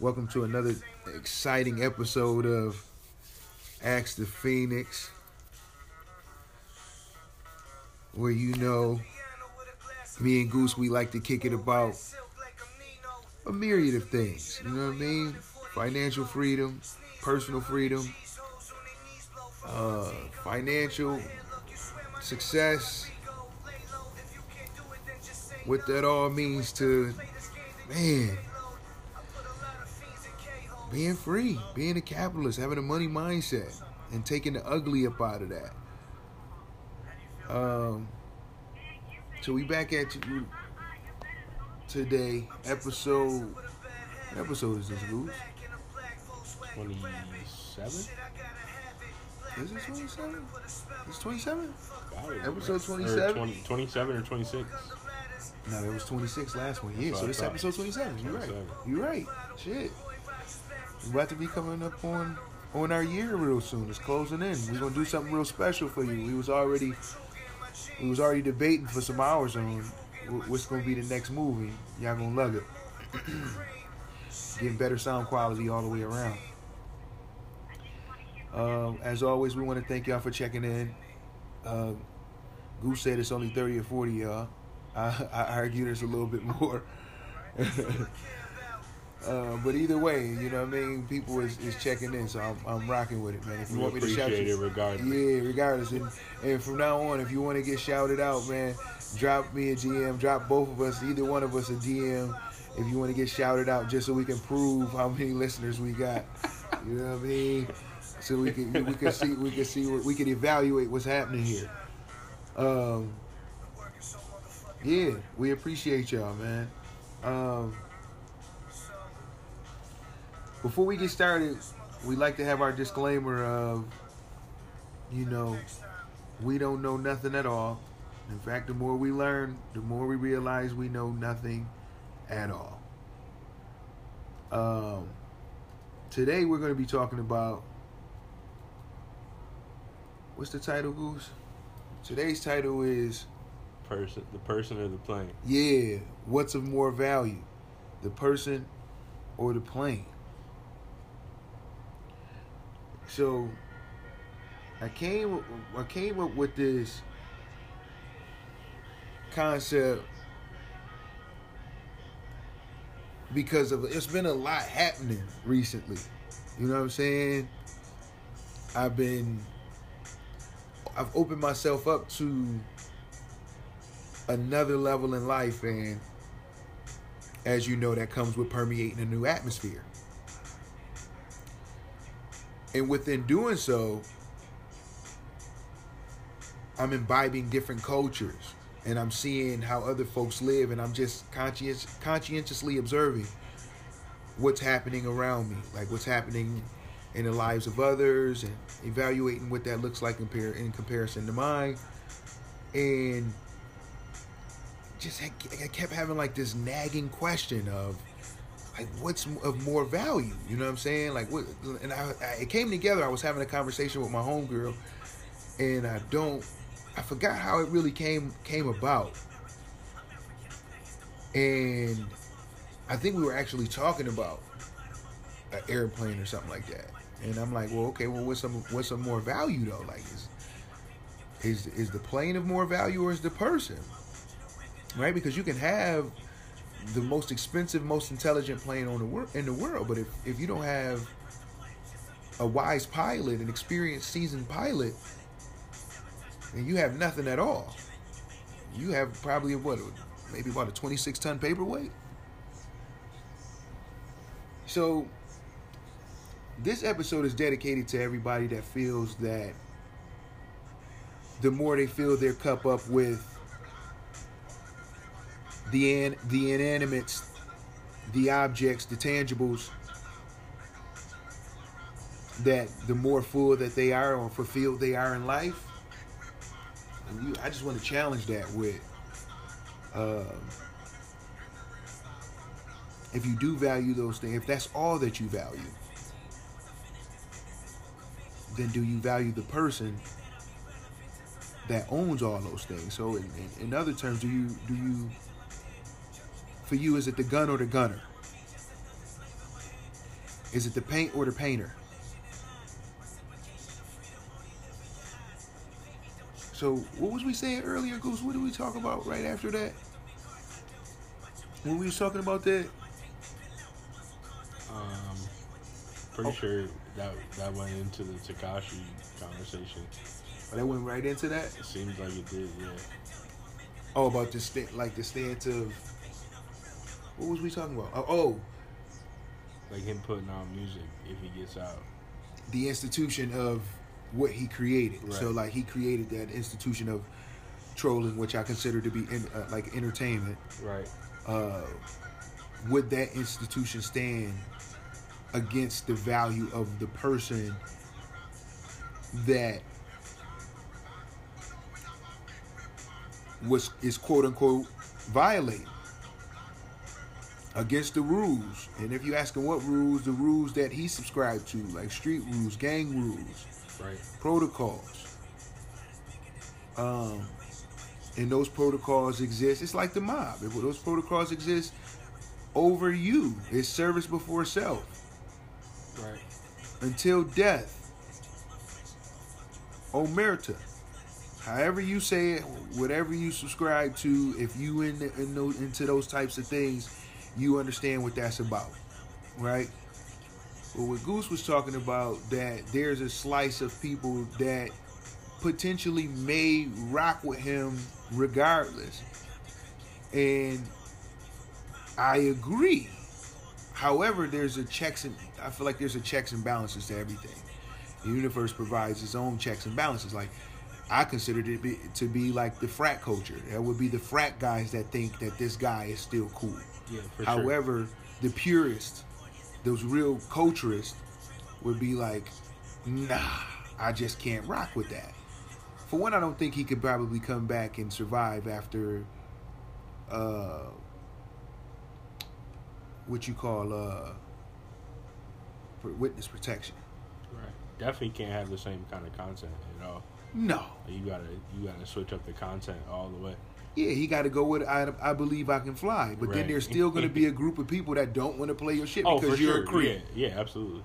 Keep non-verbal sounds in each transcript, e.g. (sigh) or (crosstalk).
Welcome to another exciting episode of Ask the Phoenix, where you know me and Goose, we like to kick it about a myriad of things. You know what I mean? Financial freedom, personal freedom, uh, financial success, what that all means to, man, being free, being a capitalist, having a money mindset, and taking the ugly up out of that. Um, so we back at you today, episode. What episode is this, Goose? 27? Is it 27? It's 27? Wow, Episode or 27? 20 27 or 26? No, it was 26 last one. Yeah, so this episode 27. You're right. You're right. Shit. We're about to be coming up on on our year real soon. It's closing in. We're gonna do something real special for you. We was already we was already debating for some hours on what's gonna be the next movie. Y'all gonna love it. (clears throat) Getting better sound quality all the way around. Um, as always, we want to thank y'all for checking in. Uh, Goose said it's only 30 or 40 y'all. I, I argue there's a little bit more. (laughs) uh, but either way, you know what I mean? People is, is checking in, so I'm, I'm rocking with it, man. If you We want me to shout you, regardless. yeah, regardless. And, and from now on, if you want to get shouted out, man, drop me a GM, drop both of us, either one of us a DM. If you want to get shouted out, just so we can prove how many listeners we got. (laughs) You know what I mean? So we can we can see we can see what we can evaluate what's happening here. Um, yeah, we appreciate y'all, man. Um, before we get started, we like to have our disclaimer of, you know, we don't know nothing at all. In fact, the more we learn, the more we realize we know nothing at all. Um, today we're going to be talking about what's the title, Goose? Today's title is Person, the person or the plane. yeah, what's of more value, the person or the plane? So, I came I came up with this concept because of it's been a lot happening recently. You know what I'm saying? I've been I've opened myself up to another level in life and as you know that comes with permeating a new atmosphere and within doing so i'm imbibing different cultures. And i'm seeing how other folks live. And i'm just conscious conscientiously observing what's happening around me. Like what's happening in the lives of others. And evaluating what that looks like compare in comparison to mine. And just I kept having like this nagging question of like what's of more value? You know what i'm saying? Like what and I, I it came together. I was having a conversation with my homegirl and i don't i forgot how it really came came about. And i think we were actually talking about an airplane or something like that. And i'm like well okay well what's some what's some more value though? Like is is is the plane of more value or is the person? Right? Because you can have the most expensive, most intelligent plane on the wor- in the world, but if if you don't have a wise pilot, an experienced, seasoned pilot, then you have nothing at all. You have probably what, maybe about a twenty-six ton paperweight. So this episode is dedicated to everybody that feels that the more they fill their cup up with the an, the inanimates, the objects, the tangibles, that the more full that they are or fulfilled they are in life. And you, I just want to challenge that with, um, if you do value those things, if that's all that you value, then do you value the person that owns all those things? So, in, in, in other terms, do you do you for you is it the gun or the gunner? Is it the paint or the painter? So what was we saying earlier, Goose? What did we talk about right after that? When we was talking about that? Um, pretty Oh. sure that that went into the Tekashi conversation. Oh, that went right into that. It seems like it did, yeah. Oh, about the sta- like the stance of what was we talking about? Oh, oh, Like him putting out music if he gets out. the institution of what he created. So like he created that institution of trolling, which I consider to be in, uh, like entertainment. Right. Uh, would that institution stand against the value of the person that was is quote unquote violating against the rules? And if you ask him what rules, the rules that he subscribed to, like street rules, gang rules, Right. protocols. Um, and those protocols exist. It's like the mob. If those protocols exist over you, it's service before self Right. until death. Omerta. However you say it, whatever you subscribe to, if you in, the, in those, into those types of things, you understand what that's about, right? But what Goose was talking about, that there's a slice of people that potentially may rock with him regardless. And I agree. However, there's a checks and I feel like there's a checks and balances to everything. The universe provides its own checks and balances. Like I considered it be, to be like the frat culture. That would be the frat guys that think that this guy is still cool. Yeah, for sure. However, the purists, those real culturists, would be like, nah, I just can't rock with that. For one, I don't think he could probably come back and survive after uh what you call uh witness protection. Right. Definitely can't have the same kind of content at all. No. You gotta you gotta switch up the content all the way. Yeah, he got to go with I, I believe I can fly. But then there's still going to be a group of people that don't want to play your shit Oh, because for you're sure. a creep. Yeah, yeah, absolutely.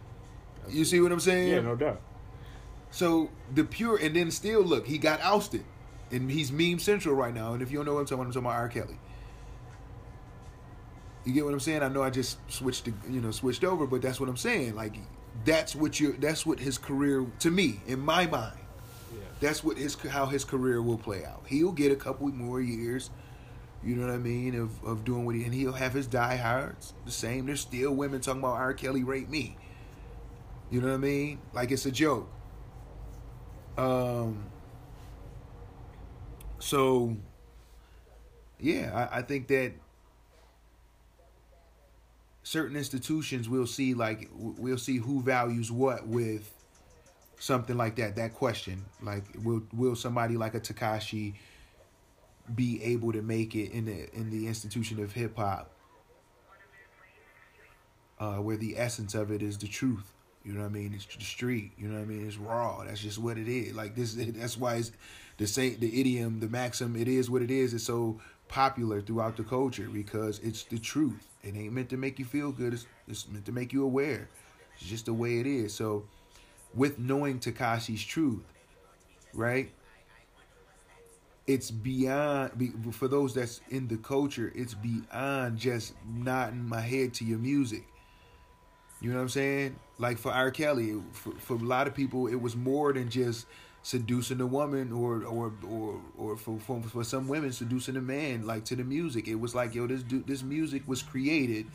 You see what I'm saying? Yeah, no doubt. So the pure, and then still look, he got ousted, and he's meme central right now. And if you don't know what I'm talking, about, I'm talking about R. Kelly. You get what I'm saying? I know I just switched, to, you know, switched over, but that's what I'm saying. Like that's what you, that's what his career, to me, in my mind. That's what his how his career will play out. He'll get a couple more years. You know what I mean? Of, of doing what he and he'll have his diehards the same. There's still women talking about R. Kelly raped me. You know what I mean? Like it's a joke. Um. So. Yeah, I, I think that certain institutions we'll see like we'll see who values what with something like that. That question, like, will will somebody like a Tekashi be able to make it in the in the institution of hip hop, uh, where the essence of it is the truth. You know what I mean? It's the street. You know what I mean? It's raw. That's just what it is. Like this. (laughs) That's why it's the same. The idiom, the maxim. It is what it is. It's so popular throughout the culture because it's the truth. It ain't meant to make you feel good. It's, it's meant to make you aware. It's just the way it is. So, with knowing Tekashi's truth, right? It's beyond for those that's in the culture. It's beyond just nodding my head to your music. You know what I'm saying? Like for R. Kelly, for, for a lot of people, it was more than just seducing a woman, or or or or for, for for some women seducing a man. Like to the music, it was like yo, this this music was created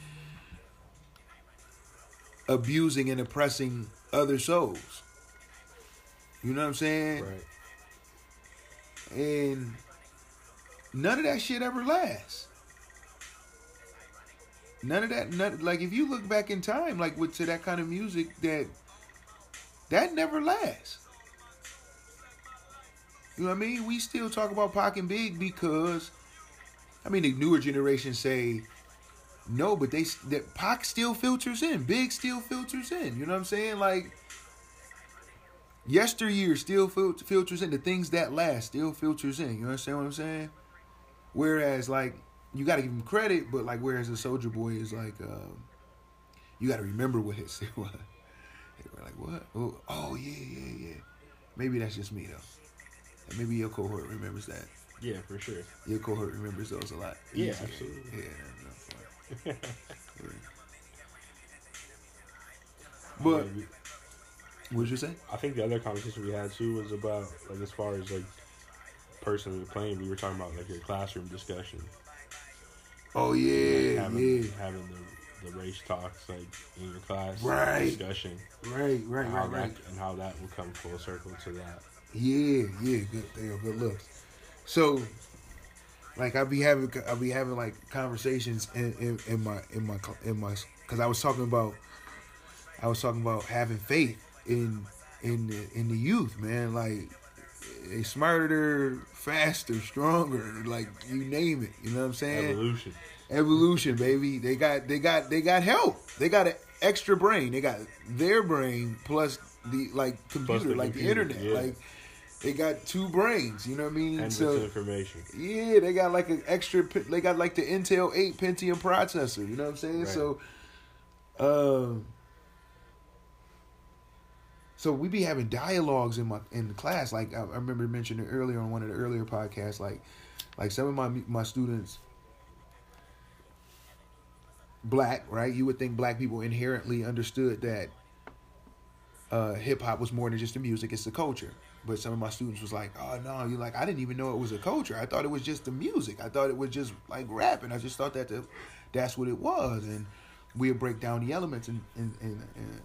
abusing and oppressing other souls. You know what I'm saying? Right. And none of that shit ever lasts. None of that, none, like if you look back in time, like with to that kind of music, that that never lasts. You know what I mean? We still talk about Pac and Big because, I mean, the newer generation say no, but they that Pac still filters in, Big still filters in. You know what I'm saying? Like yesteryear still fil- filters in the things that last still filters in you understand what i'm saying whereas like you got to give him credit but like whereas a Soulja Boy is like uh, you got to remember what his (laughs) it was. Were like, what? Oh, oh yeah, yeah, yeah. Maybe that's just me though. And maybe your cohort remembers that. Yeah, for sure. Your cohort remembers those a lot. Yeah, easier. absolutely. Yeah. (laughs) But what did you say? I think the other conversation we had too was about like as far as like personally playing. We were talking about like your classroom discussion. Oh like, yeah, having, yeah. having the, the race talks like in your class Right. discussion Right, right, and how right, right. that and how that will come full circle to that. Yeah, yeah, good. Are good looks. So, like, I'll be having, I'll be having like conversations in, in, in my, in my, in my, because I was talking about, I was talking about having faith in, in the, in the youth, man. Like, they smarter, faster, stronger, like you name it. You know what I'm saying? Evolution. Evolution, baby. They got they got they got help. They got an extra brain. They got their brain plus the like computer, the like the internet. yeah. Like they got two brains. You know what I mean? And so information. yeah, they got like an extra. They got like the Intel Eight Pentium processor. You know what I'm saying? Right. So, um, so we be having dialogues in my in the class. Like I, I remember mentioning earlier on one of the earlier podcasts. Like, like some of my my students, black, right? You would think black people inherently understood that uh, hip hop was more than just the music; it's the culture. But some of my students was like, "Oh no, you like I didn't even know it was a culture. I thought it was just the music. I thought it was just like rapping. I just thought that the, that's what it was." And we'll break down the elements and and, and,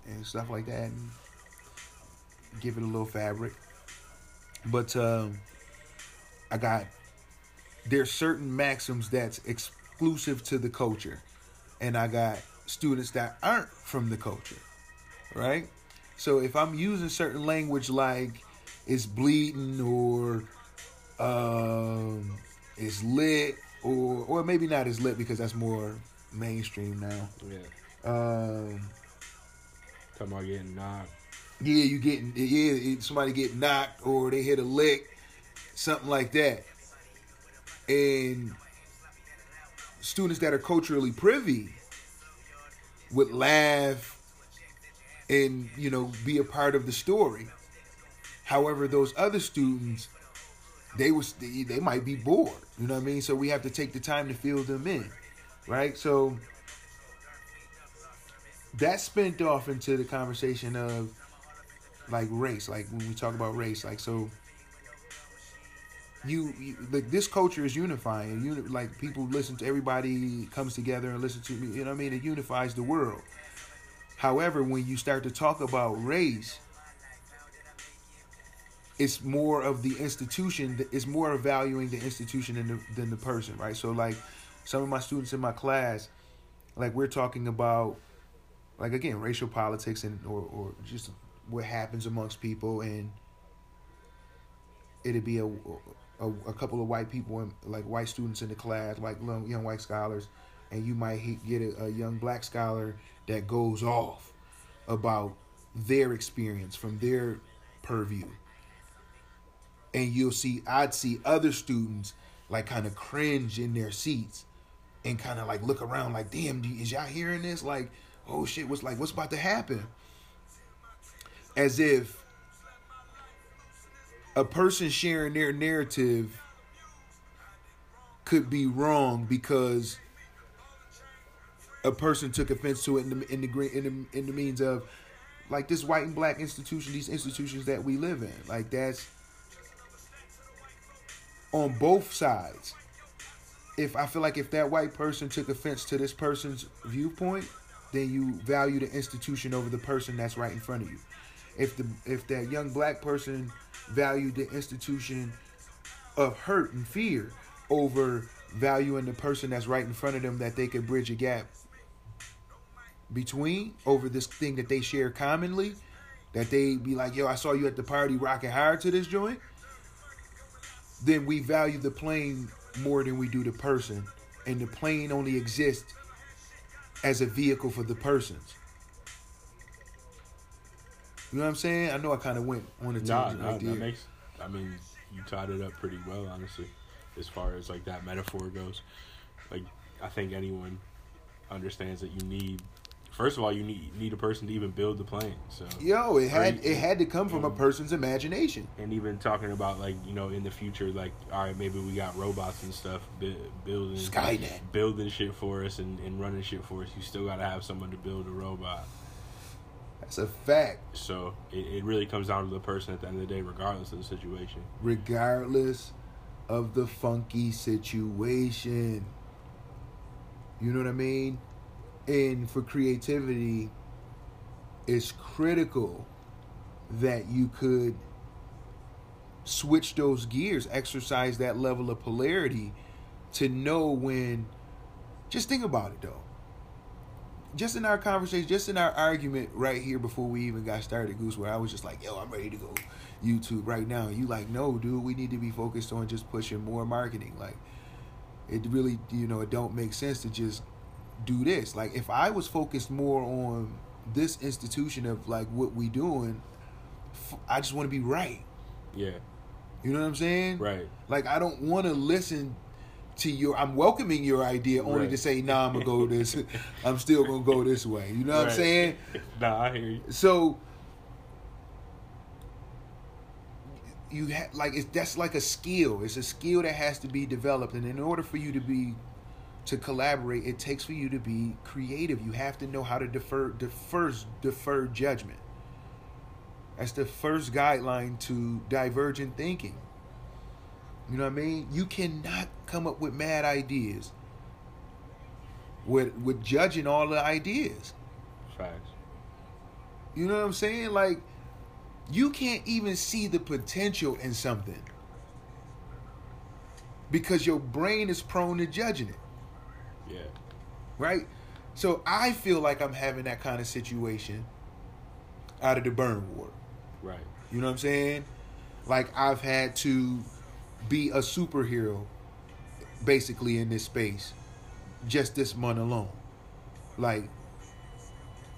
and stuff like that, and give it a little fabric. But um, I got there's certain maxims that's exclusive to the culture, and I got students that aren't from the culture, right? So if I'm using certain language like it's bleeding or um, it's lit or or maybe not as lit because that's more mainstream now. Yeah. Um, Talking about getting knocked. yeah, you getting yeah somebody get knocked or they hit a lick, something like that, and students that are culturally privy would laugh and you know be a part of the story. However, those other students, they was they, they might be bored. You know what I mean? So we have to take the time to fill them in, right? So that spent off into the conversation of like race, like when we talk about race, like so. You, you like this culture is unifying. Uni, like people listen to everybody comes together and listen to me. You know what I mean? It unifies the world. However, when you start to talk about race, it's more of the institution. It's more valuing the institution than the, than the person, right? So, like some of my students in my class, like we're talking about, like again, racial politics and or or just what happens amongst people, and it'd be a a, a couple of white people, in, like white students in the class, like young, young white scholars, and you might get a, a young black scholar that goes off about their experience from their purview and you'll see I'd see other students like kind of cringe in their seats and kind of like look around like damn is y'all hearing this? Like oh shit what's like what's about to happen? As if a person sharing their narrative could be wrong because a person took offense to it in the in the in the, in the means of like this white and black institution these institutions that we live in. Like that's on both sides. If I feel like if that white person took offense to this person's viewpoint, then you value the institution over the person that's right in front of you. If the if that young black person valued the institution of hurt and fear over valuing the person that's right in front of them that they could bridge a gap between over this thing that they share commonly, that they be like, yo, I saw you at the party rocking hard to this joint then we value the plane more than we do the person. And the plane only exists as a vehicle for the persons. You know what I'm saying? I know I kind of went on a Nah, tangent nah, right there. that makes. I mean, you tied it up pretty well, honestly, as far as like that metaphor goes. Like, I think anyone understands that you need First of all, you need need a person to even build the plane. So Yo, it had you- it had to come from a Mm. person's imagination. and even talking about like you know in the future, like all right, maybe we got robots and stuff bu- building Skynet. building shit for us and, and running shit for us. You still got to have someone to build a robot. That's a fact. So it, it really comes down to the person at the end of the day, regardless of the situation. regardless of the funky situation. You know what I mean? And for creativity, it's critical that you could switch those gears, exercise that level of polarity to know when. Just think about it though. Just in our conversation, just in our argument right here before we even got started, Goose, where I was just like, yo, I'm ready to go YouTube right now. You like, no, dude, we need to be focused on just pushing more marketing. Like, it really, you know, it don't make sense to just do this. Like, if I was focused more on this institution of like what we doing, I just want to be right. Yeah, You know what I'm saying? right. Like, I don't want to listen to your. I'm welcoming your idea only Right. to say, nah, I'm gonna go (laughs) this. I'm still gonna go this way. You know what I'm saying? (laughs) nah, I hear you. So you have like it's that's like a skill. It's a skill that has to be developed, and in order for you to be to collaborate, it takes for you to be creative. You have to know how to defer, defer, defer judgment. That's the first guideline to divergent thinking. You know what I mean? You cannot come up with mad ideas with with judging all the ideas. Facts. You know what I'm saying? Like, you can't even see the potential in something because your brain is prone to judging it, Yeah. right? So I feel like I'm having that kind of situation out of the burn ward. Right. You know what I'm saying? Like I've had to be a superhero basically in this space just this month alone. Like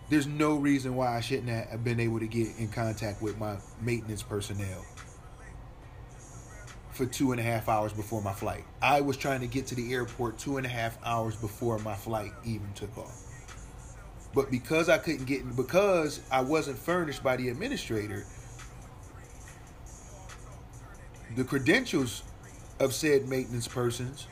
there's no reason why I shouldn't have been able to get in contact with my maintenance personnel for two and a half hours before my flight. I was trying to get to the airport two and a half hours before my flight even took off. But because I couldn't get in, because I wasn't furnished by the administrator, the credentials of said maintenance persons,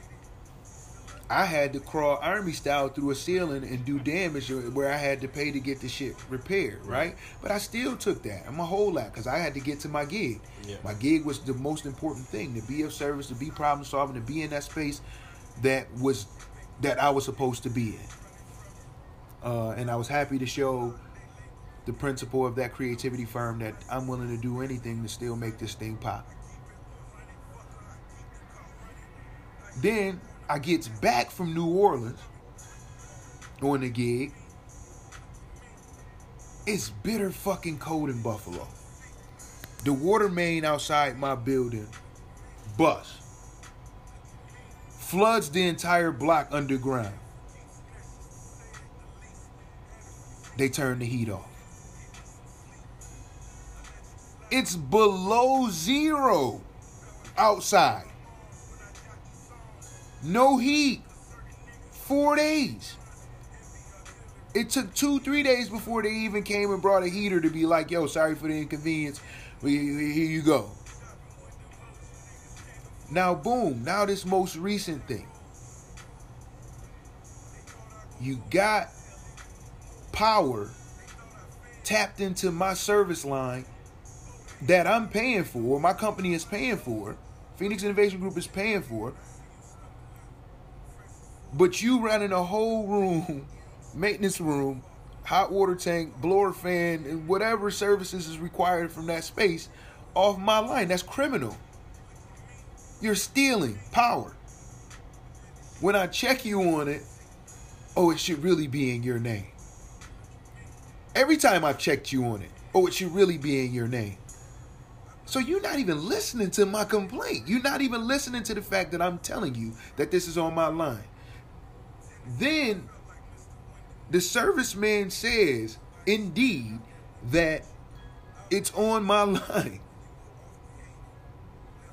I had to crawl army style through a ceiling and do damage where I had to pay to get the shit repaired, right? But I still took that. I'm a whole lot because I had to get to my gig. Yeah. My gig was the most important thing to be of service, to be problem solving, to be in that space that was that I was supposed to be in. Uh, and I was happy to show the principal of that creativity firm that I'm willing to do anything to still make this thing pop. Then I gets back from New Orleans on the gig. It's bitter fucking cold in Buffalo. The water main outside my building bust. Floods the entire block underground. They turn the heat off. It's below zero outside. No heat. Four days. It took two, three days before they even came and brought a heater to be like, yo, sorry for the inconvenience. Here you go. Now, boom. Now, this most recent thing. You got power tapped into my service line that I'm paying for, my company is paying for, Phoenix Innovation Group is paying for, but you running a whole room, (laughs) maintenance room, hot water tank, blower fan, and whatever services is required from that space off my line. That's criminal. You're stealing power. When I check you on it, oh, it should really be in your name. Every time I've checked you on it, oh, it should really be in your name. So you're not even listening to my complaint. You're not even listening to the fact that I'm telling you that this is on my line. Then the serviceman says, indeed, that it's on my (laughs) line.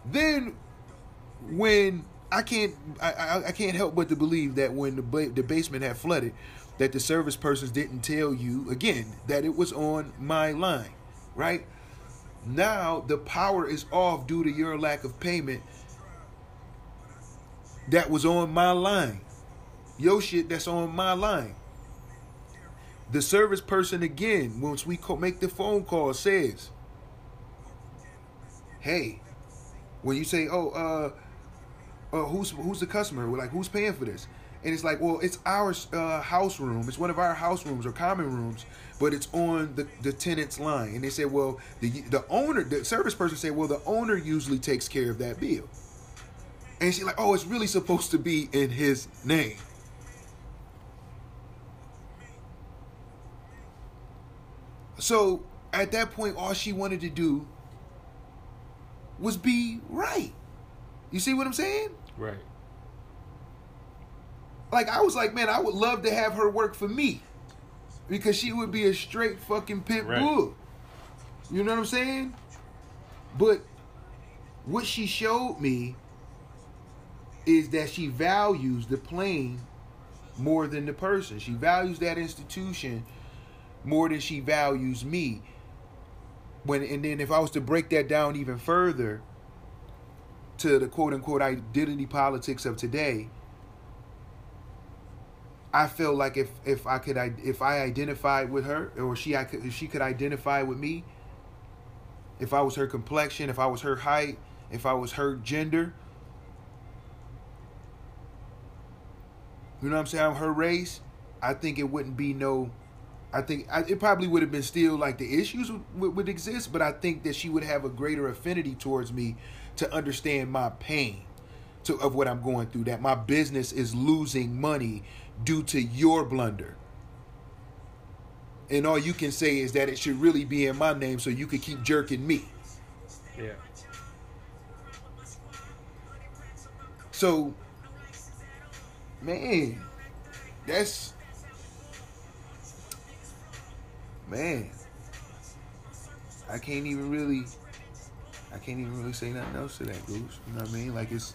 Then when I can't I, I, I can't help but to believe that when the ba- the basement had flooded, that the service persons didn't tell you again that it was on my line, right? Now the power is off due to your lack of payment that was on my line. Yo shit that's on my line. The service person again, once we make the phone call, says, "Hey, when you say, oh, uh, uh who's who's the customer? We're like, who's paying for this?" And it's like, well, it's our uh, house room. It's one of our house rooms or common rooms, but it's on the, the tenant's line. And they said, well, the the owner, the service person said, well, the owner usually takes care of that bill. And she's like, oh, it's really supposed to be in his name. So at that point, all she wanted to do was be right. You see what I'm saying? Right. Like I was like, man, I would love to have her work for me. Because she would be a straight fucking pit right. bull. You know what I'm saying? But what she showed me is that she values the plane more than the person. She values that institution more than she values me. When and then if I was to break that down even further to the quote unquote identity politics of today, I feel like if if I could if I identified with her or she I could if she could identify with me, if I was her complexion, if I was her height, if I was her gender, you know what I'm saying, her race, I think it wouldn't be no I think I, it probably would have been still like the issues would, would, exist, but I think that she would have a greater affinity towards me to understand my pain to of what I'm going through. That my business is losing money due to your blunder. And all you can say is that it should really be in my name so you could keep jerking me. Yeah. So, man, that's man. I can't even really, I can't even really say nothing else to that, Goose. You know what I mean? Like it's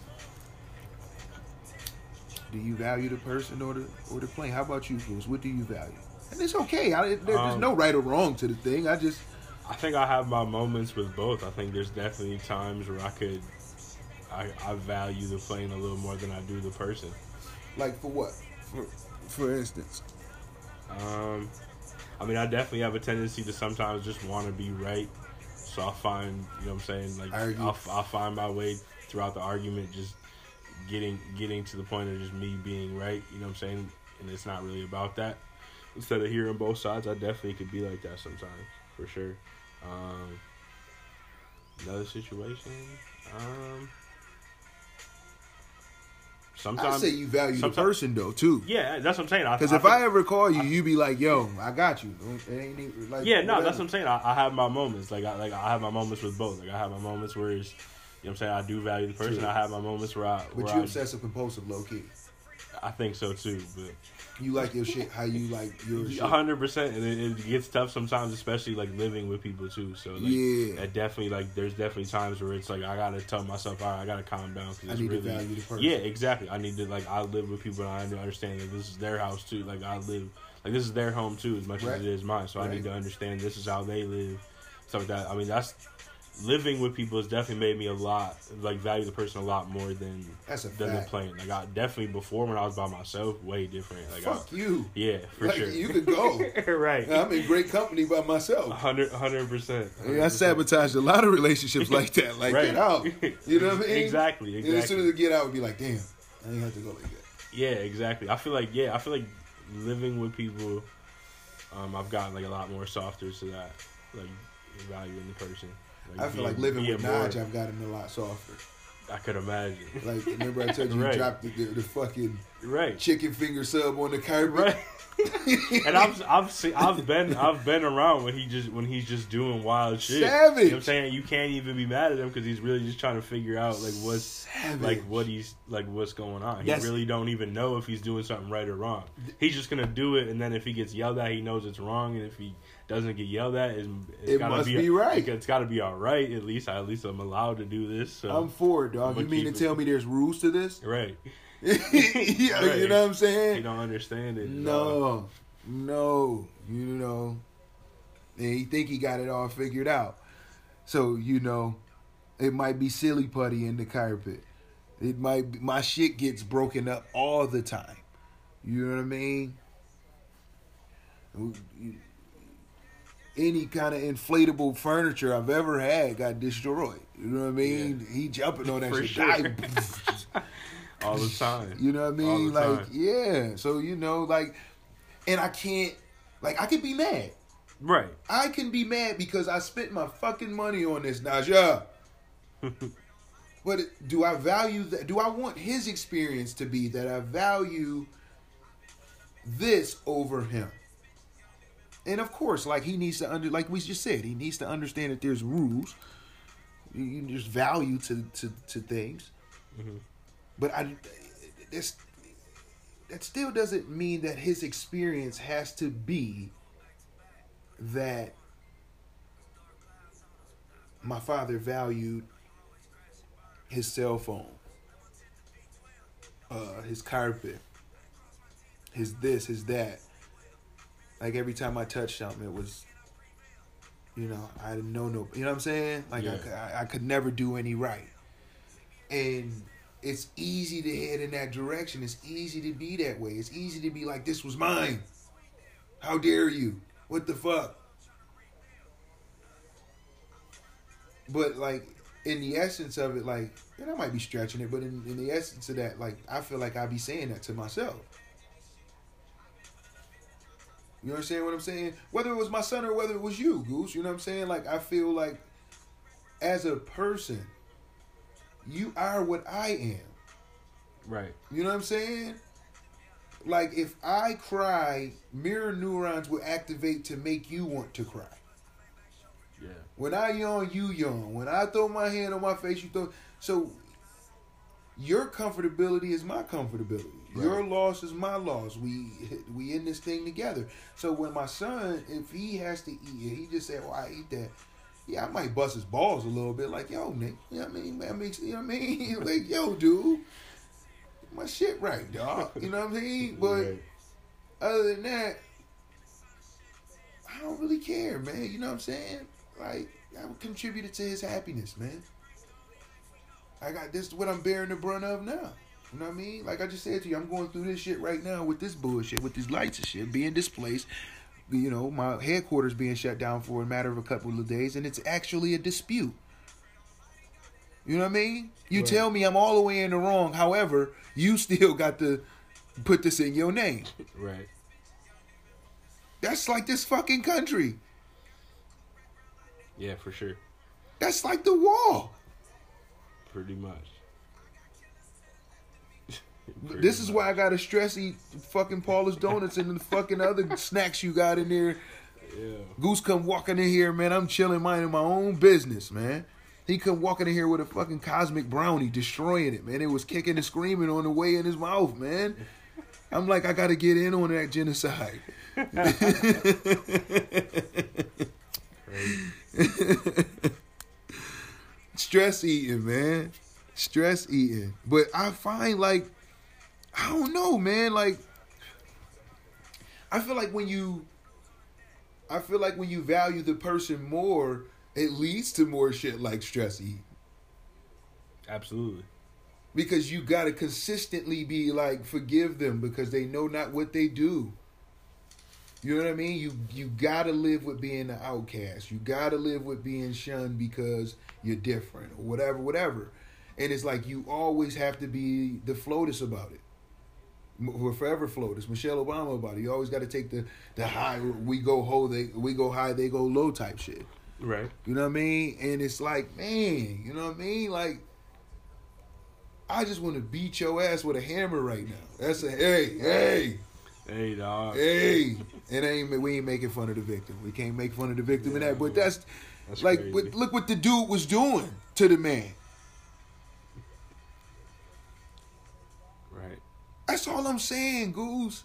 do you value the person or the or the plane? How about you, goose? What do you value? And it's okay. I, there, there's um, no right or wrong to the thing. I just. I think I have my moments with both. I think there's definitely times where I could, I, I value the plane a little more than I do the person. Like for what? For for instance. Um, I mean, I definitely have a tendency to sometimes just want to be right. So I'll find, you know what I'm saying? Like, I'll, I'll find my way throughout the argument, just getting getting to the point of just me being right. You know what I'm saying? And it's not really about that. Instead of hearing both sides, I definitely could be like that sometimes, for sure. Um, another situation. Um, sometimes I say you value the person though too. Yeah, that's what I'm saying. Because if I ever call you, I, you be like, "Yo, I got you." Like, yeah, no, that's what I'm saying. I, I, have my moments. Like I like I have my moments with both. Like I have my moments where it's you know what I'm saying? I do value the person. True. I have my moments where I. But you obsessive compulsive, low key. I think so too, but you like your shit how you like your shit. hundred percent, and it, it, gets tough sometimes, especially like living with people too. So like, yeah, definitely like there's definitely times where it's like I gotta tell myself, all right, I gotta calm down because I need really, to value the person. Yeah, exactly. I need to like I live with people, and I need to understand that this is their house too. Like I live, like this is their home too, as much right. as it is mine. So right. I need to understand this is how they live, stuff like that. I mean, that's living with people has definitely made me a lot like value the person a lot more than That's a than fact. playing. Like I definitely before when I was by myself, way different. Like fuck I, you. Yeah, for like, sure. You could go. (laughs) right. I'm in great company by myself. Hundred percent. I sabotaged a lot of relationships like that. Like right. get out. You know what I (laughs) mean? Exactly. Exactly. And as soon as I get out, I'd be like, damn, I ain't have to go like that. Yeah, exactly. I feel like yeah, I feel like living with people, um, I've gotten like a lot more softer to that, like valuing the person. Like I feel like living with Naj, I've gotten a lot softer. I could imagine. Like remember I told you (laughs) right. you dropped the, the, the, fucking right chicken finger sub on the carpet. Right. (laughs) and I've I've seen, I've been I've been around when he just when he's just doing wild shit. Savage. You know I'm saying you can't even be mad at him because he's really just trying to figure out like what's Savage. like what he's like what's going on. He really don't even know if he's doing something right or wrong. He's just gonna do it, and then if he gets yelled at, he knows it's wrong, and if he doesn't get yelled at, it's, it's it gotta must be, be right. It's got to be all right. At least, I, at least I'm allowed to do this. So I'm for it, dog. You mean to it. tell me there's rules to this? Right. (laughs) yeah, right. You know what I'm saying? He don't understand it. No, no, you know, and he think he got it all figured out. So you know, it might be silly putty in the carpet. It might be, my shit gets broken up all the time. You know what I mean? Any kind of inflatable furniture I've ever had got destroyed. You know what I mean? Yeah. He jumping on that For shit. Sure. (laughs) all the time. You know what I mean? Like, time. yeah. So you know, like, and I can't, like, I can be mad. Right. I can be mad because I spent my fucking money on this Naja. (laughs) but do I value that? Do I want his experience to be that I value this over him? And of course, like he needs to under, like we just said, he needs to understand that there's rules. There's value to to, to things. Mm-hmm. But I, this, that still doesn't mean that his experience has to be that my father valued his cell phone, uh, his carpet, his this, his that. Like every time I touched something, it was, you know, I didn't know no, you know what I'm saying? Like yeah. I, I, I could never do any right, and it's easy to head in that direction. It's easy to be that way. It's easy to be like, this was mine. How dare you? What the fuck? But like in the essence of it, like, and I might be stretching it, but in, in the essence of that, like, I feel like I'd be saying that to myself. You understand what I'm saying? Whether it was my son or whether it was you, Goose, you know what I'm saying? Like, I feel like as a person, you are what I am. Right. You know what I'm saying? Like if I cry, mirror neurons will activate to make you want to cry. Yeah. When I yawn, you yawn. When I throw my hand on my face, you throw. So your comfortability is my comfortability. Right. Your loss is my loss. We (laughs) we in this thing together. So when my son, if he has to eat it, he just said, "Well, I eat that." yeah, I might bust his balls a little bit, like, yo, Nick, you know what I mean? Man, makes, you know what I mean? (laughs) (laughs) like, yo, dude, my shit right, dog. You know what I mean? But right. other than that, I don't really care, man. You know what I'm saying? Like, I contributed to his happiness, man. I got this what I'm bearing the brunt of now. You know what I mean? Like I just said to you, I'm going through this shit right now with this bullshit, with these lights and shit, being displaced you know, my headquarters being shut down for a matter of a couple of days, and it's actually a dispute. You know what I mean? You right. tell me I'm all the way in the wrong. However, you (laughs) still got to put this in your name. Right. That's like this fucking country. Yeah, for sure. That's like the wall. Pretty much. This is why I gotta stress eat fucking Paula's donuts and the fucking other (laughs) snacks you got in there. Yeah. Goose come walking in here, man. I'm chilling, minding my own business, man. He come walking in here with a fucking cosmic brownie, destroying it, man. It was kicking and screaming on the way in his mouth, man. I'm like, I gotta get in on that genocide. (laughs) Stress eating, man. Stress eating. But I find like I don't know, man. Like, I feel like when you, I feel like when you value the person more, it leads to more shit like stress eating. Absolutely. Because you gotta consistently be like forgive them because they know not what they do. You know what I mean? You you gotta live with being an outcast. You gotta live with being shunned because you're different or whatever, whatever. And it's like you always have to be the FLOTUS about it will forever float. It's Michelle Obama about it. You always got to take the the high. We go low, they we go high, they go low type shit. Right. You know what I mean? And it's like, man, you know what I mean? Like, I just want to beat your ass with a hammer right now. That's a hey, hey. Hey dog. Hey, it ain't we ain't making fun of the victim. We can't make fun of the victim yeah, in that. But that's, that's like, but look what the dude was doing to the man. That's all I'm saying, Goose.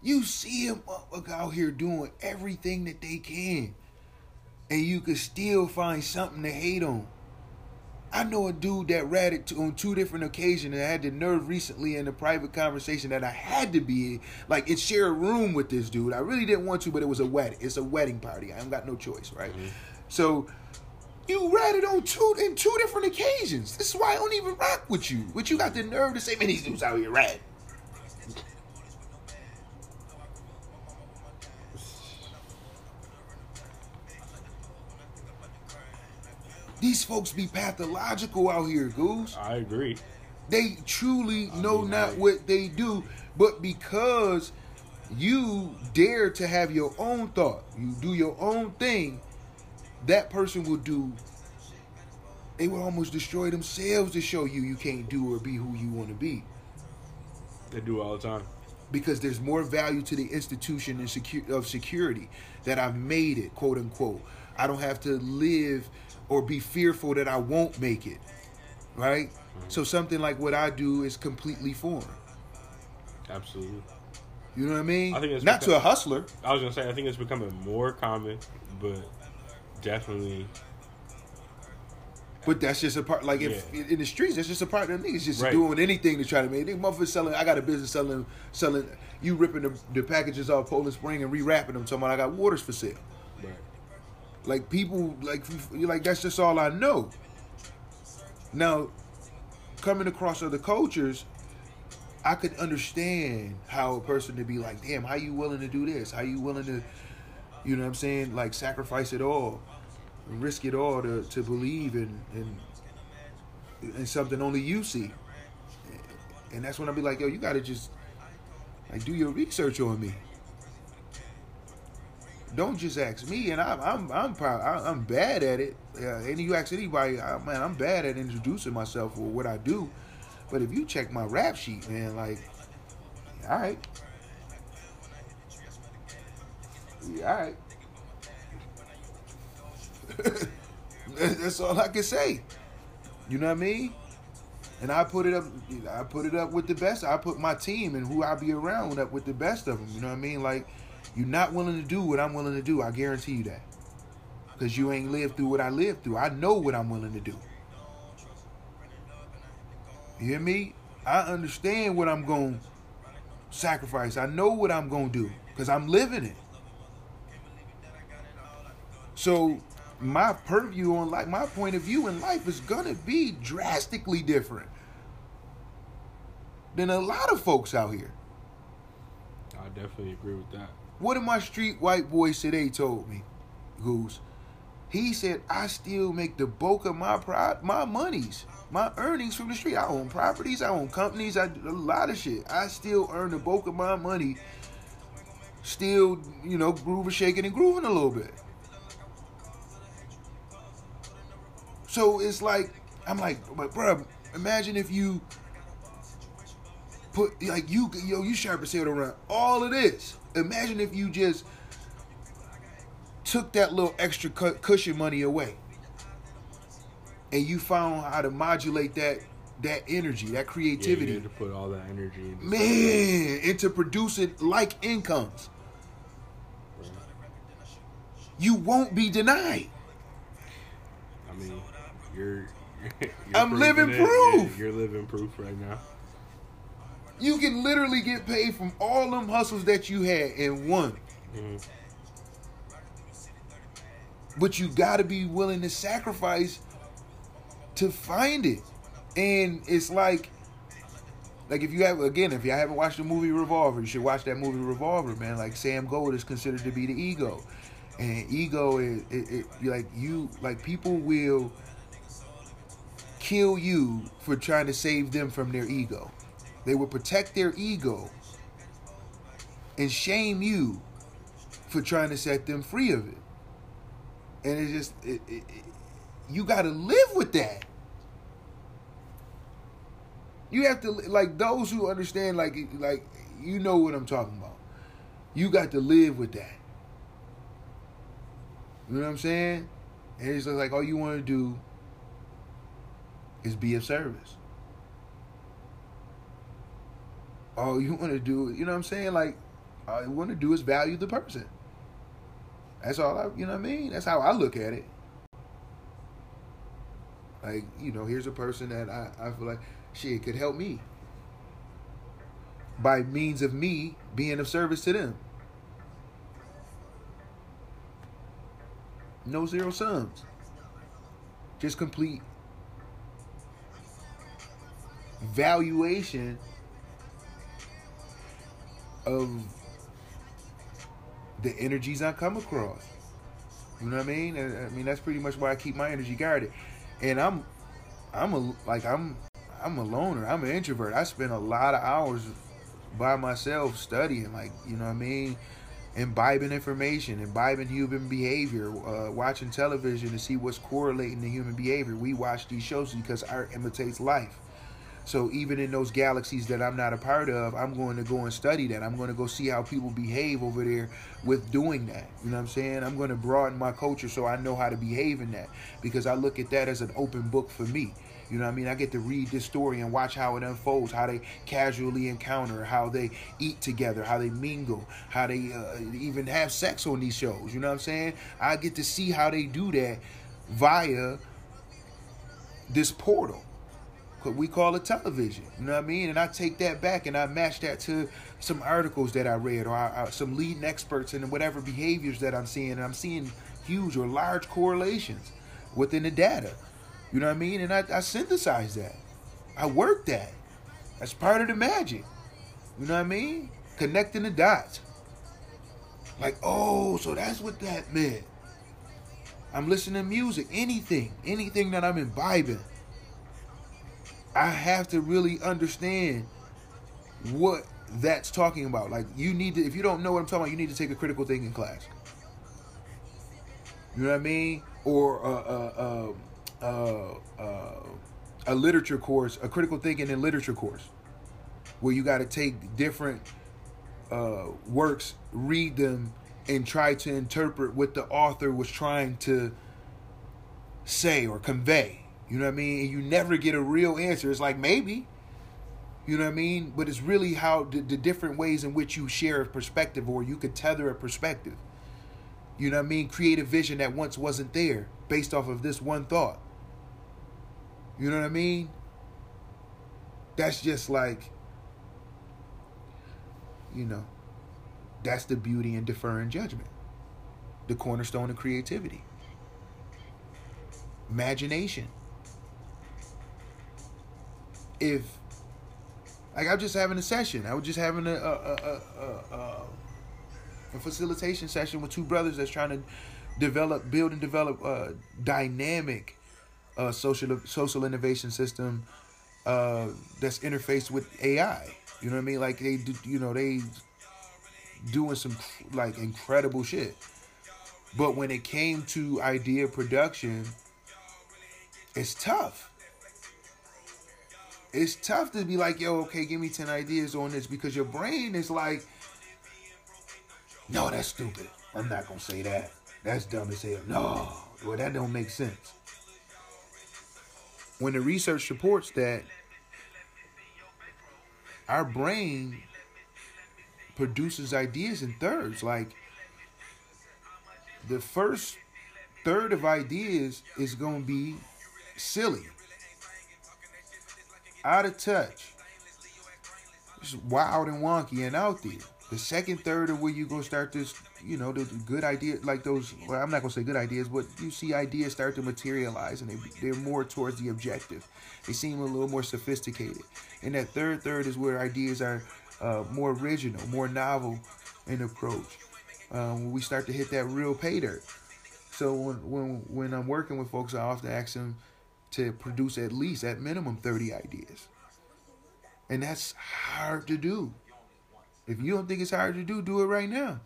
You see them out here doing everything that they can, and you could still find something to hate on. I know a dude that ratted on two different occasions and I had the nerve recently in a private conversation that I had to be like it share a room with this dude. I really didn't want to, but it was a wedding. It's a wedding party. I ain't got no choice, right? Mm-hmm. So you ratted on two in two different occasions. This is why I don't even rock with you. But you got the nerve to say, man, these dudes out here rat. These folks be pathological out here, Goose. I agree. They truly I know mean, not I... what they do, but because you dare to have your own thought, you do your own thing, that person will do. They will almost destroy themselves to show you you can't do or be who you want to be. They do all the time. Because there's more value to the institution of security that I've made it, quote unquote. I don't have to live or be fearful that I won't make it. Right? Mm-hmm. So something like what I do is completely foreign. Absolutely. You know what I mean? I think it's not become, to a hustler. I was gonna say I think it's becoming more common, but definitely. But that's just a part. Like if yeah. in the streets, that's just a part of the niggas just right. doing anything to try to make. Nigga, motherfuckers selling. I got a business selling selling. You ripping the, the packages off Poland Spring and rewrapping them. Talking about I got waters for sale. Like people, like you like that's just all I know. Now, coming across other cultures, I could understand how a person to be like, damn, how you willing to do this? How you willing to, you know what I'm saying? Like sacrifice it all, risk it all to, to believe in, in in something only you see. And that's when I'll be like, yo, you gotta just like do your research on me don't just ask me, and I'm I'm I'm proud, I'm bad at it. Yeah, and you ask anybody, I, man, I'm bad at introducing myself or what I do. But if you check my rap sheet, man, like, all right, all right. (laughs) That's all I can say. You know what I mean? And I put it up. I put it up with the best. I put my team and who I be around up with the best of them. You know what I mean? Like you're not willing to do what I'm willing to do. I guarantee you that. Because you ain't lived through what I lived through. I know what I'm willing to do. You hear me? I understand what I'm going to sacrifice. I know what I'm going to do because I'm living it. So my purview on like my point of view in life is going to be drastically different than a lot of folks out here. I definitely agree with that. What did my street white boy today told me, Goose? He said I still make the bulk of my pro- my monies, my earnings from the street. I own properties, I own companies, I do a lot of shit. I still earn the bulk of my money. Still, you know, grooving, shaking, and grooving a little bit. So it's like I'm like, but bro, imagine if you put like you yo you sharp said around all of this imagine if you just took that little extra cushion money away and you found how to modulate that that energy, that creativity. Yeah, to put all that energy into man into producing like incomes. You won't be denied. I mean, you're. (laughs) you're I'm living it. proof. You're, you're living proof right now. You can literally get paid from all them hustles that you had in one. Mm-hmm. But you got to be willing to sacrifice to find it. And it's like, like if you have again, if you haven't watched the movie Revolver, you should watch that movie Revolver, man. Like Sam Gold is considered to be the ego, and ego is it, it, like you like people will kill you for trying to save them from their ego. They will protect their ego and shame you for trying to set them free of it. And it's just, it, it, it, you got to live with that. You have to like those who understand, like like you know what I'm talking about. You got to live with that. You know what I'm saying? And it's like all you want to do is be of service all you want to do, you know what I'm saying? Like, all you want to do is value the person. That's all I, you know what I mean? That's how I look at it. Like, you know, here's a person that I, I feel like shit could help me by means of me being of service to them. No zero sums. Just complete valuation of the energies I come across. You know what I mean? I mean that's pretty much why I keep my energy guarded. And I'm I'm a like I'm I'm a loner. I'm an introvert. I spend a lot of hours by myself studying, like you know what I mean, imbibing information, imbibing human behavior, uh, watching television to see what's correlating to human behavior. We watch these shows because art imitates life. So even in those galaxies that I'm not a part of, I'm going to go and study that. I'm going to go see how people behave over there with doing that. You know what I'm saying? I'm going to broaden my culture so I know how to behave in that because I look at that as an open book for me. You know what I mean? I get to read this story and watch how it unfolds, how they casually encounter, how they eat together, how they mingle, how they uh, even have sex on these shows. You know what I'm saying? I get to see how they do that via this portal. We call it television. You know what I mean? And I take that back and I match that to some articles that I read or I, some leading experts and whatever behaviors that I'm seeing. And I'm seeing huge or large correlations within the data. You know what I mean? And I, I synthesize that. I work that. That's part of the magic. You know what I mean? Connecting the dots. Like, oh, so that's what that meant. I'm listening to music, anything, anything that I'm imbibing. I have to really understand what that's talking about. Like, you need to, if you don't know what I'm talking about, you need to take a critical thinking class. You know what I mean? Or uh, uh, uh, uh, a literature course, a critical thinking and literature course, where you got to take different works, read them, and try to interpret what the author was trying to say or convey. You know what I mean? And you never get a real answer. It's like maybe, you know what I mean? But it's really how the, the different ways in which you share a perspective or you could tether a perspective. You know what I mean? Create a vision that once wasn't there based off of this one thought. You know what I mean? That's just like, you know, that's the beauty in deferring judgment, the cornerstone of creativity, imagination. If, like, I'm just having a session, I was just having a, a, a, a, a facilitation session with two brothers that's trying to develop, build, and develop a dynamic uh, social social innovation system uh, that's interfaced with AI. You know what I mean? Like they do, you know, they doing some like incredible shit. But when it came to idea production, it's tough. It's tough to be like, yo, okay, give me 10 ideas on this because your brain is like, no, that's stupid. I'm not gonna say that. That's dumb as hell. No, well, that don't make sense when the research supports that our brain produces ideas in thirds like the first third of ideas is going to be silly out of touch. Just wild and wonky and out there. The second third of where you go start this you know the good ideas like those well i'm not going to say good ideas but you see ideas start to materialize and they, they're more towards the objective. They seem a little more sophisticated. And that third third is where ideas are uh, more original more novel in approach. Um, we start to hit that real pay dirt. So when, when when i'm working with folks i often ask them to produce at least at minimum 30 ideas and that's hard to do if you don't think it's hard to do, do it right now.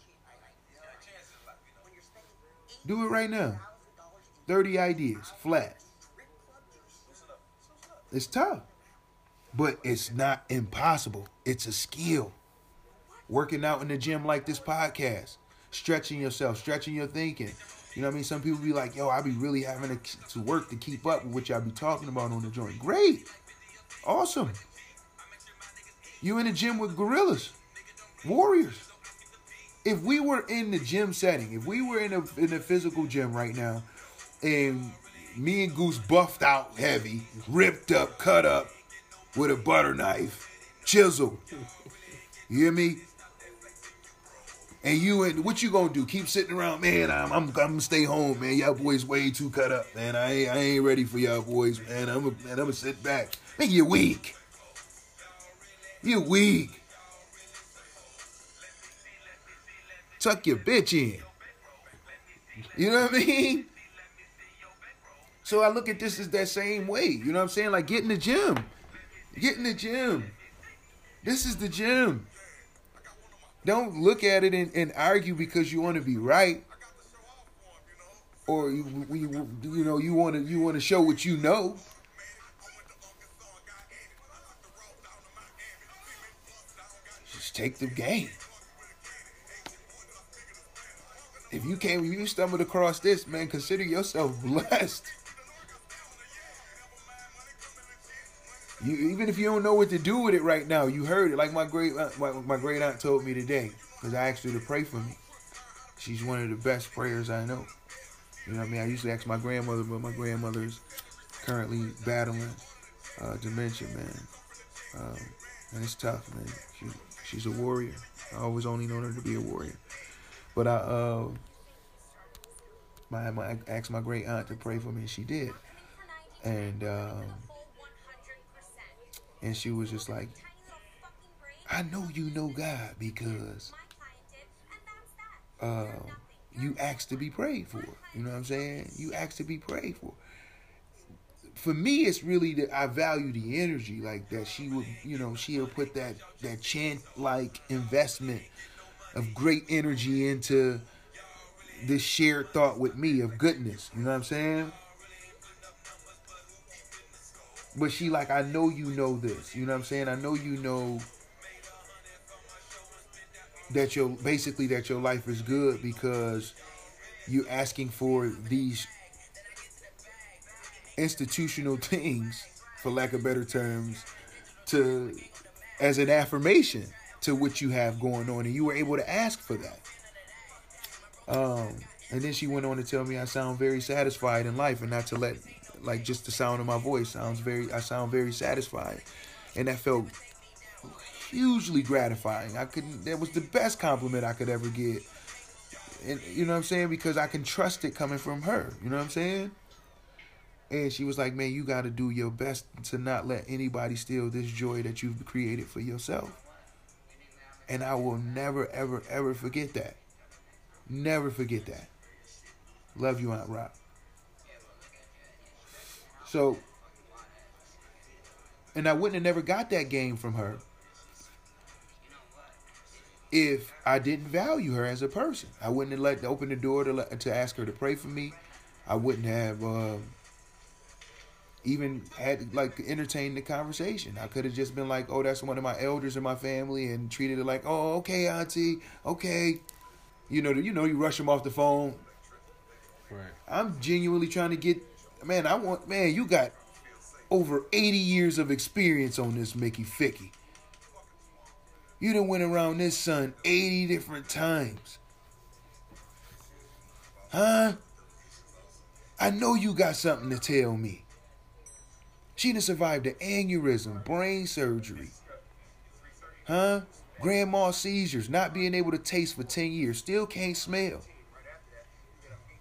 Do it right now. 30 ideas, flat. It's tough, but it's not impossible. It's a skill. Working out in the gym like this podcast, stretching yourself, stretching your thinking. You know what I mean? Some people be like, yo, I be really having to, to work to keep up with what y'all be talking about on the joint. Great. Awesome. You in the gym with gorillas. Warriors. If we were in the gym setting, if we were in a in a physical gym right now, and me and Goose buffed out heavy, ripped up, cut up with a butter knife, chisel. You hear me? And you and what you gonna do? Keep sitting around, man. I'm I'm, I'm gonna stay home, man. Y'all boys way too cut up, man. I ain't I ain't ready for y'all boys, man. I'm a, man. I'm gonna sit back. Man, you weak. You weak. Tuck your bitch in. You know what I mean? So I look at this as that same way. You know what I'm saying? Like get in the gym. Get in the gym. This is the gym. Don't look at it and, and argue because you want to be right, or you, you, you know you want to you want to show what you know. Just take the game. If you came, you stumbled across this, man, consider yourself (laughs) blessed. You, even if you don't know what to do with it right now, you heard it. Like my great my, my great aunt told me today, because I asked her to pray for me. She's one of the best prayers I know. You know what I mean? I usually ask my grandmother, but my grandmother's currently battling uh, dementia, man. Um, and it's tough, man. She, she's a warrior. I always only known her to be a warrior. But I, uh, my, my, I asked my great aunt to pray for me, and she did. And um, and she was just like, I know you know God because uh, you asked to be prayed for. You know what I'm saying? You asked to be prayed for. For me, it's really that I value the energy, like that she would, you know, she'll put that that chant like investment of great energy into this shared thought with me of goodness. You know what I'm saying? But she like, I know you know this. You know what I'm saying? I know you know that your basically that your life is good because you're asking for these institutional (laughs) things, for lack of better terms, to as an affirmation to what you have going on, and you were able to ask for that. Um, and then she went on to tell me I sound very satisfied in life, and not to let like just the sound of my voice sounds very I sound very satisfied. And that felt hugely gratifying. I couldn't that was the best compliment I could ever get. And you know what I'm saying? Because I can trust it coming from her. You know what I'm saying? And she was like, Man, you gotta do your best to not let anybody steal this joy that you've created for yourself. And I will never, ever, ever forget that. Never forget that. Love you, Aunt Rock. So, and I wouldn't have never got that game from her if I didn't value her as a person. I wouldn't have let open the door to let, to ask her to pray for me. I wouldn't have um, even had like entertained the conversation. I could have just been like, "Oh, that's one of my elders in my family," and treated it like, "Oh, okay, auntie, okay." You know, you know, you rush them off the phone. Right. I'm genuinely trying to get man, I want man, you got over 80 years of experience on this Mickey Ficky. You done went around this sun 80 different times. Huh? I know you got something to tell me. She done survived an aneurysm, brain surgery. Huh? Grandma seizures, not being able to taste for 10 years, still can't smell.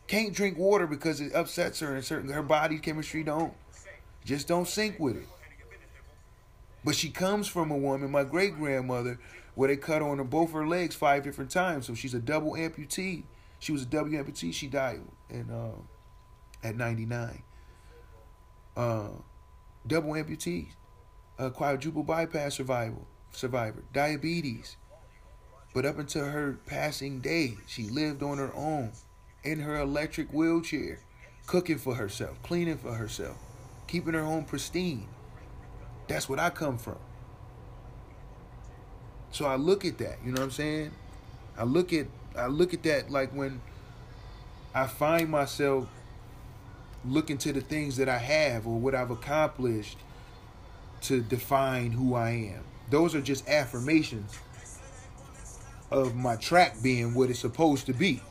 Can't drink water because it upsets her and certain her body chemistry don't just don't sync with it. But she comes from a woman, my great grandmother, where they cut on her both her legs five different times. So she's a double amputee. She was a W amputee. She died in uh, at 99. Uh, double amputee, uh, quadruple bypass survival survivor, diabetes. But up until her passing day, she lived on her own in her electric wheelchair, cooking for herself, cleaning for herself, keeping her home pristine. That's what I come from. So I look at that, you know what I'm saying? I look at I look at that like when I find myself looking to the things that I have or what I've accomplished to define who I am. Those are just affirmations of my track being what it's supposed to be.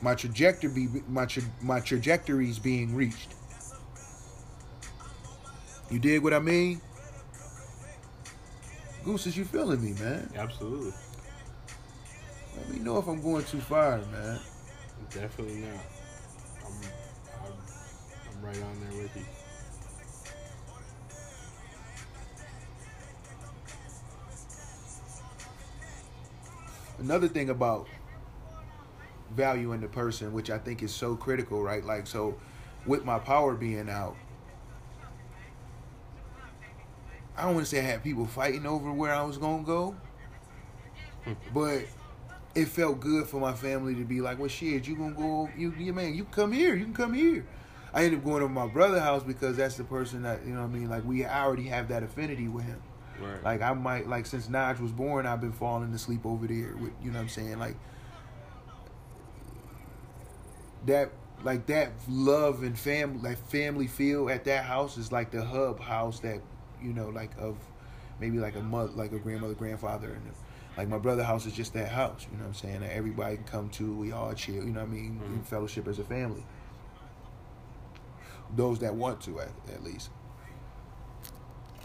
My trajectory be, my tra- my trajectories being reached. You dig what I mean? Goose, is you feeling me, man? Absolutely. Let me know if I'm going too far, man. Definitely not. I'm, I'm, I'm right on there with you. Another thing about valuing the person, which I think is so critical, right? Like, so with my power being out, I don't want to say I had people fighting over where I was gonna go, but it felt good for my family to be like, "Well, shit, you gonna go? You, you man, you come here. You can come here." I ended up going to my brother's house because that's the person that you know. what I mean, like we already have that affinity with him. Right. Like I might like since Naj was born, I've been falling asleep over there. With you know what I'm saying, like that like that love and family like family feel at that house is like the hub house that you know like of maybe like a mother like a grandmother grandfather and like my brother house is just that house you know what i'm saying? That everybody can come to we all chill you know what i mean? Mm-hmm. in fellowship as a family. Those that want to at, at least.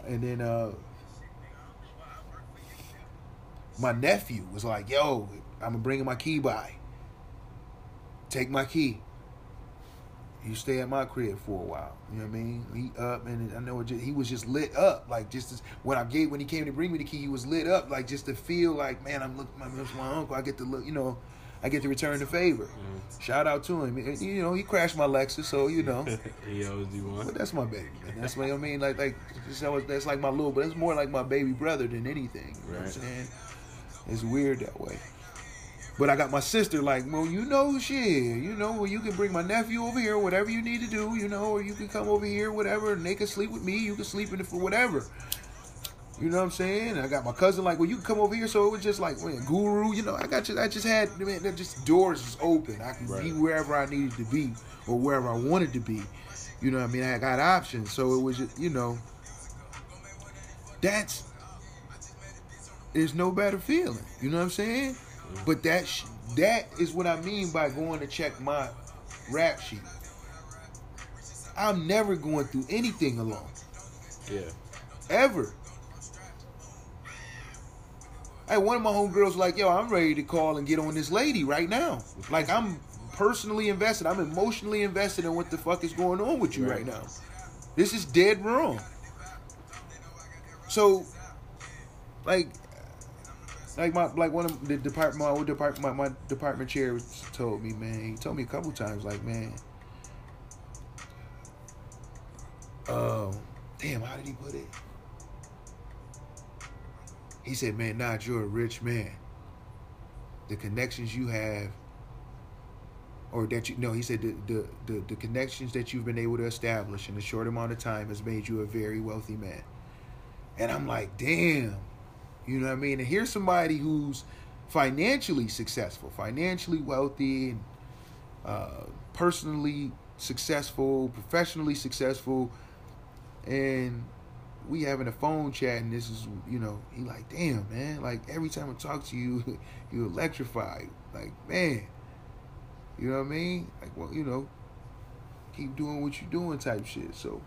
And then uh my nephew was like yo i'm bringing my key by take my key. You stay at my crib for a while. You know what I mean? He up and I know just, he was just lit up. Like just as, when I gave when he came to bring me the key, he was lit up. Like just to feel like man, I'm looking my my uncle. I get to look. You know, I get to return the favor. Mm. Shout out to him. You know, he crashed my Lexus, so you know. (laughs) he always do one. But that's my baby, man. That's what I mean. Like like that's like my little, but it's more like my baby brother than anything. You right. know what I'm saying? It's weird that way. But I got my sister like, well, you know, shit, you know, well, you can bring my nephew over here, whatever you need to do, you know, or you can come over here, whatever, and they can sleep with me. You can sleep in it for whatever. You know what I'm saying? I got my cousin like, well, you can come over here. So it was just like, man, guru, you know, I got you. I just had, man, just doors was open. I could right. be wherever I needed to be or wherever I wanted to be. You know what I mean? I got options. So it was just, you know, that's, there's no better feeling. You know what I'm saying? But that sh- that is what I mean by going to check my rap sheet. I'm never going through anything alone. Yeah. Ever. Hey, one of my homegirls like, yo, I'm ready to call and get on this lady right now. Like I'm personally invested. I'm emotionally invested in what the fuck is going on with you right, right now. This is dead wrong. So, like, like my like one of the department my old department my, my department chair told me, man. He told me a couple times, like, man. Um, damn, how did he put it? He said, man, not you're a rich man. The connections you have, or that you no, he said the, the the the connections that you've been able to establish in a short amount of time has made you a very wealthy man. And I'm like, damn you know what I mean? And here's somebody who's financially successful, financially wealthy, and uh, personally successful, professionally successful, and we having a phone chat, and this is, you know, he like, damn, man, like every time I talk to you, (laughs) you electrify, like, man, you know what I mean? Like, well, you know, keep doing what you're doing, type shit. So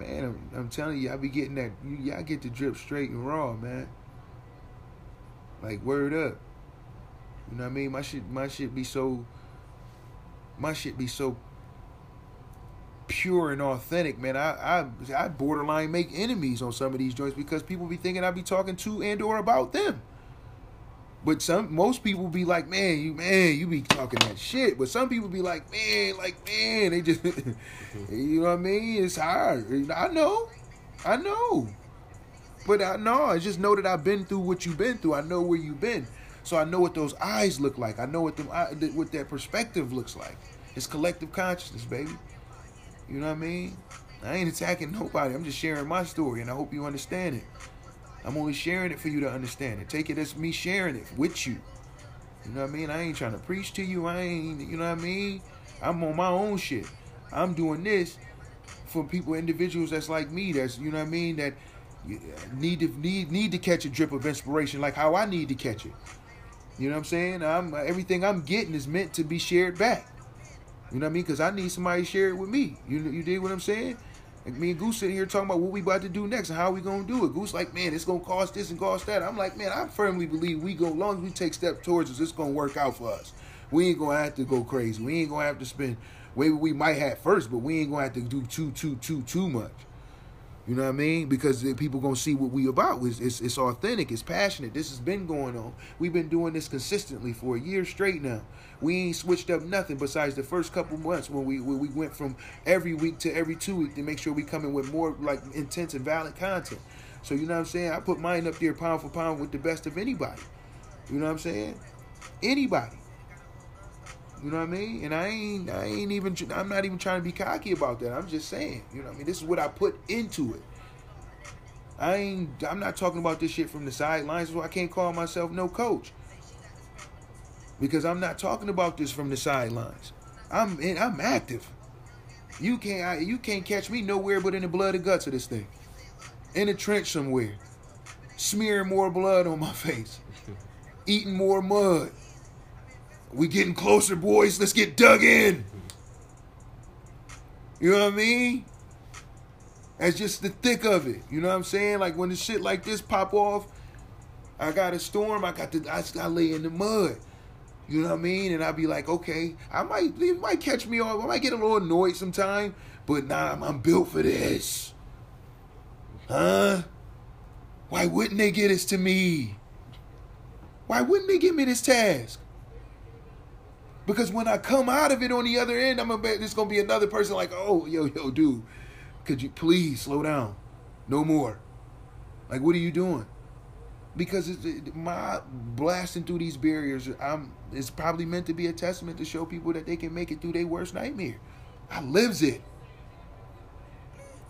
man, I'm, I'm telling you, I be getting that. Y'all get the drip straight and raw, man. Like word up. You know what I mean? My shit, my shit be so. My shit be so pure and authentic, man. I I I borderline make enemies on some of these joints because people be thinking I be talking to and or about them. But some most people be like, man, you man, you be talking that shit. But some people be like, man, like man, they just, (laughs) you know what I mean? It's hard. I know, I know. But I know, I just know that I've been through what you've been through. I know where you've been, so I know what those eyes look like. I know what them, what that perspective looks like. It's collective consciousness, baby. You know what I mean? I ain't attacking nobody. I'm just sharing my story, and I hope you understand it. I'm only sharing it for you to understand it. Take it as me sharing it with you. You know what I mean? I ain't trying to preach to you. I ain't, you know what I mean? I'm on my own shit. I'm doing this for people, individuals that's like me, that's, you know what I mean, that need to need need to catch a drip of inspiration like how I need to catch it. You know what I'm saying? I'm everything I'm getting is meant to be shared back. You know what I mean? Because I need somebody to share it with me. You you dig what I'm saying? Like me and Goose sitting here talking about what we about to do next and how we gonna do it. Goose like, man, it's gonna cost this and cost that. I'm like, man, I firmly believe we go long as we take steps towards us, it's gonna work out for us. We ain't gonna have to go crazy. We ain't gonna have to spend maybe we might have first, but we ain't gonna have to do too too too too much. You know what I mean? Because people gonna see what we about. It's, it's, it's authentic. It's passionate. This has been going on. We've been doing this consistently for a year straight now. We ain't switched up nothing besides the first couple months when we when we went from every week to every two week to make sure we come in with more like intense and valid content. So you know what I'm saying? I put mine up there pound for pound with the best of anybody. You know what I'm saying? Anybody. You know what I mean? And I ain't, I ain't even, I'm not even trying to be cocky about that. I'm just saying, you know what I mean? This is what I put into it. I ain't, I'm not talking about this shit from the sidelines, so I can't call myself no coach. Because I'm not talking about this from the sidelines. I'm, I'm active. You can't, I, you can't catch me nowhere but in the blood and guts of this thing. In a trench somewhere. Smearing more blood on my (laughs) face. Eating more mud we getting closer, boys. Let's get dug in. You know what I mean? That's just the thick of it. You know what I'm saying? Like when the shit like this pop off, I got a storm. I got the I, I lay in the mud. You know what I mean? And I'd be like, okay, I might it might catch me off. I might get a little annoyed sometime, but nah, I'm, I'm built for this. Huh? Why wouldn't they get this to me? Why wouldn't they give me this task? Because when I come out of it on the other end, I'm gonna bet there's gonna be another person like, oh, yo, yo, dude, could you please slow down? No more. Like, what are you doing? Because it, my blasting through these barriers, I'm it's probably meant to be a testament to show people that they can make it through their worst nightmare. I lives it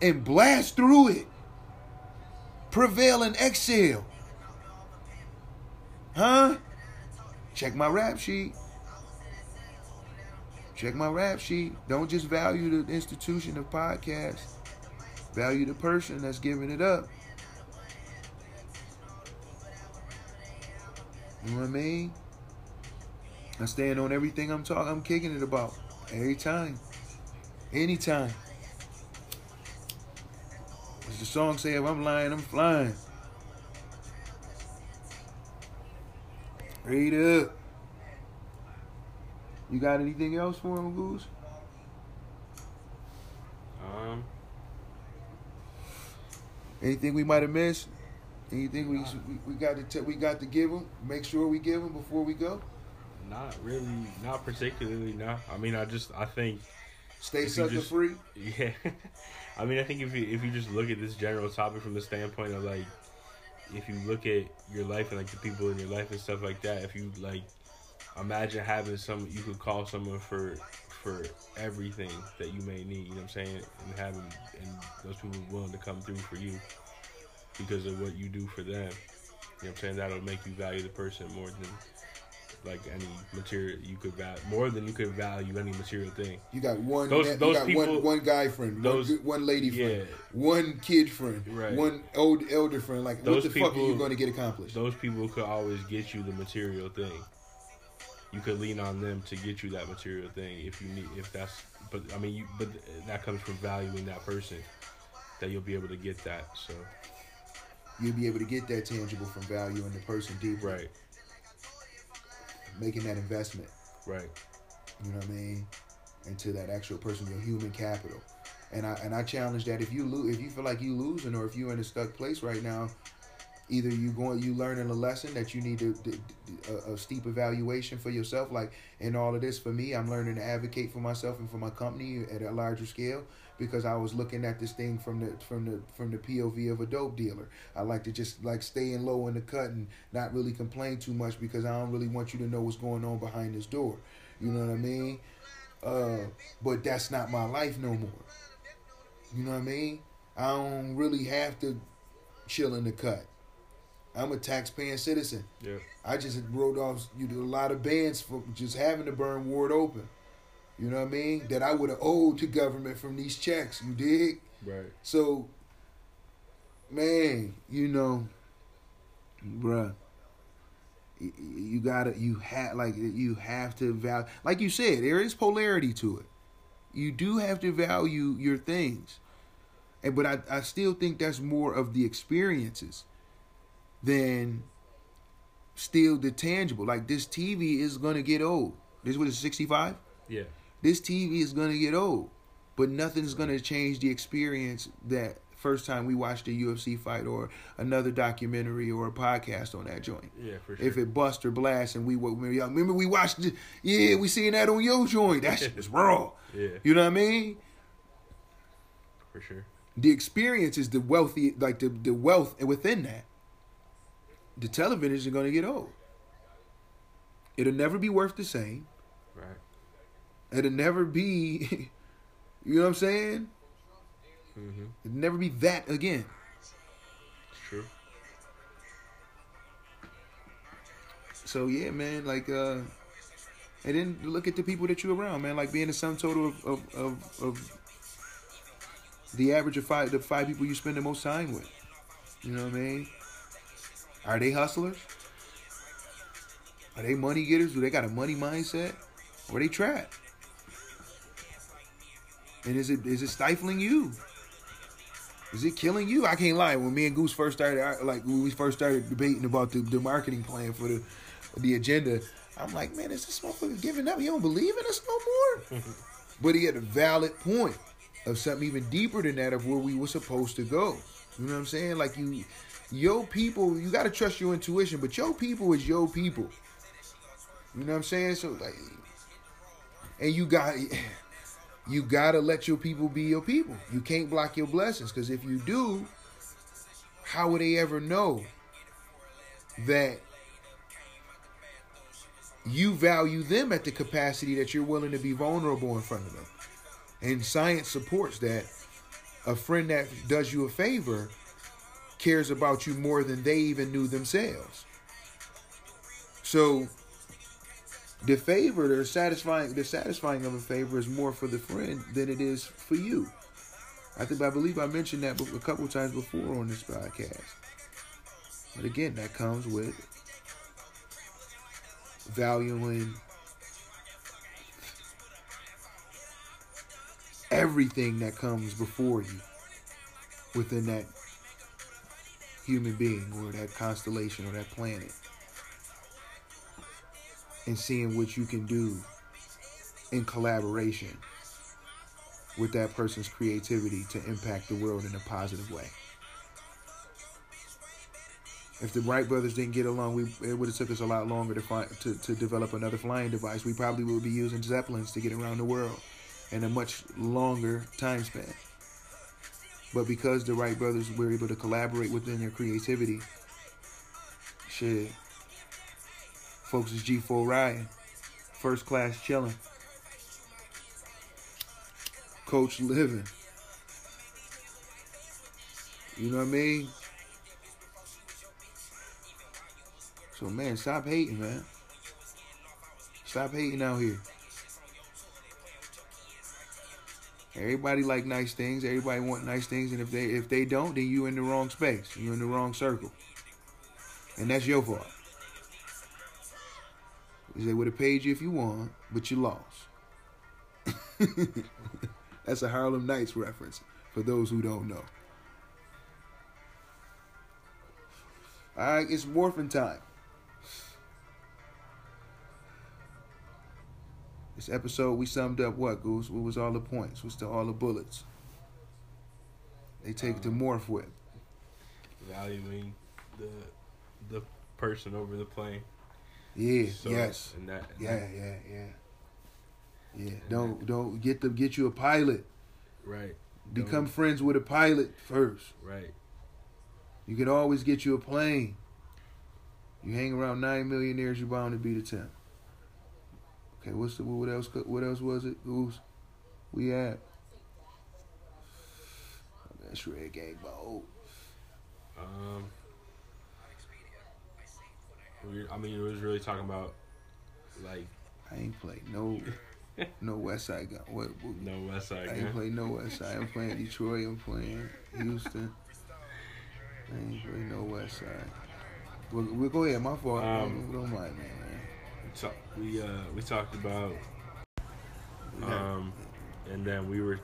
and blast through it. Prevail and exhale. Huh? Check my rap sheet. Check my rap sheet. Don't just value the institution of podcast. Value the person that's giving it up. You know what I mean? I stand on everything I'm talking. I'm kicking it about every time, anytime. As the song say, if I'm lying, I'm flying. Read up. You got anything else for him, Goose? Um. Anything we might have missed? Anything we, we, we got to t- we got to give him? Make sure we give him before we go. Not really, not particularly. No, I mean, I just I think stay sucker just, free. Yeah, (laughs) I mean, I think if you if you just look at this general topic from the standpoint of like, if you look at your life and like the people in your life and stuff like that, if you like imagine having some you could call someone for for everything that you may need, you know what I'm saying? And having and those people willing to come through for you because of what you do for them. You know what I'm saying? That'll make you value the person more than like any material you could value more than you could value any material thing. You got one those, you those got people, one, one guy friend, those, one, one lady friend, yeah. one kid friend, right. one old elder friend. Like those what the people, fuck are you going to get accomplished? Those people could always get you the material thing you could lean on them to get you that material thing if you need if that's but I mean you but that comes from valuing that person that you'll be able to get that so. You'll be able to get that tangible from valuing the person deeply right. Making that investment. Right. You know what I mean? Into that actual person your human capital. And I and I challenge that if you lose if you feel like you losing or if you're in a stuck place right now either you going you learning a lesson that you need to, a, a, steep evaluation for yourself like in all of this for me i'm learning to advocate for myself and for my company at a larger scale because i was looking at this thing from the from the from the pov of a dope dealer. I like to just like stay in low in the cut and not really complain too much because i don't really want you to know what's going on behind this door. You know what i mean? Uh but that's not my life no more. You know what i mean? I don't really have to chill in the cut I'm a taxpaying citizen. Yeah. I just wrote off you know, a lot of bands for just having to burn Ward open. You know what I mean? That I would have owed to government from these checks. You dig? Right. So, man, you know, bruh, you gotta you have like you have to value like you said there is polarity to it you do have to value your things and but i, I still think that's more of the experiences than still the tangible like this tv is gonna get old this was 65 yeah this tv is gonna get old but nothing's gonna change the experience that first time we watched a UFC fight or another documentary or a podcast on that joint. Yeah, for sure. If it bust or blast and we were young. remember we watched it, yeah, we seen that on your joint. That shit was (laughs) raw. Yeah. You know what I mean? For sure. The experience is the wealthy like the, the wealth within that. The television is gonna get old. It'll never be worth the same. Right. It'll never be (laughs) you know what I'm saying? Mm-hmm. It'd never be that again. It's true. So yeah, man, like uh and then look at the people that you're around, man. Like being the sum total of of, of, of the average of five the five people you spend the most time with. You know what I mean? Are they hustlers? Are they money getters? Do they got a money mindset? Or they trapped? And is it is it stifling you? Is it killing you? I can't lie. When me and Goose first started, like when we first started debating about the, the marketing plan for the the agenda, I'm like, man, is this motherfucker giving up? He don't believe in us no more. (laughs) but he had a valid point of something even deeper than that of where we were supposed to go. You know what I'm saying? Like you, your people, you got to trust your intuition, but your people is your people. You know what I'm saying? So like, and you got (sighs) you gotta let your people be your people. You can't block your blessings because if you do, how would they ever know that you value them at the capacity that you're willing to be vulnerable in front of them? And science supports that a friend that does you a favor cares about you more than they even knew themselves. So the favor, the satisfying, the satisfying of a favor is more for the friend than it is for you. I think I believe I mentioned that a couple times before on this podcast. But again, that comes with valuing everything that comes before you within that human being or that constellation or that planet and seeing what you can do in collaboration with that person's creativity to impact the world in a positive way. If the Wright brothers didn't get along, we it would have took us a lot longer to find to, to develop another flying device. We probably would be using zeppelins to get around the world in a much longer time span. But because the Wright brothers were able to collaborate within their creativity, shit, Folks is G4 riding. First class chilling. Coach living. You know what I mean? So man, stop hating, man. Stop hating out here. Everybody like nice things. Everybody want nice things, and if they if they don't, then you in the wrong space. You're in the wrong circle, and that's your fault. They would have paid you if you won, but you lost. (laughs) That's a Harlem Nights reference for those who don't know. All right, it's morphin' time. This episode, we summed up what, Goose? What was all the points? What's the all the bullets? They take um, the morph with. Valuing the the person over the plane. Yeah. So, yes. And that, and yeah, that, yeah. Yeah. Yeah. Don't that, don't get them get you a pilot. Right. Become don't. friends with a pilot first. Right. You can always get you a plane. You hang around nine millionaires, you're bound to be the ten. Okay, what's the what else? What else was it? Who's we at? That's Red Gang Boat. Um. I mean, it was really talking about like. I ain't played no, no West Side Gun. What, what, no West Side I ain't played no West Side. I'm playing Detroit. I'm playing Houston. I ain't played no West Side. Well, we'll go ahead. My fault. Um, don't mind, man. So we uh, we talked about, um, and then we were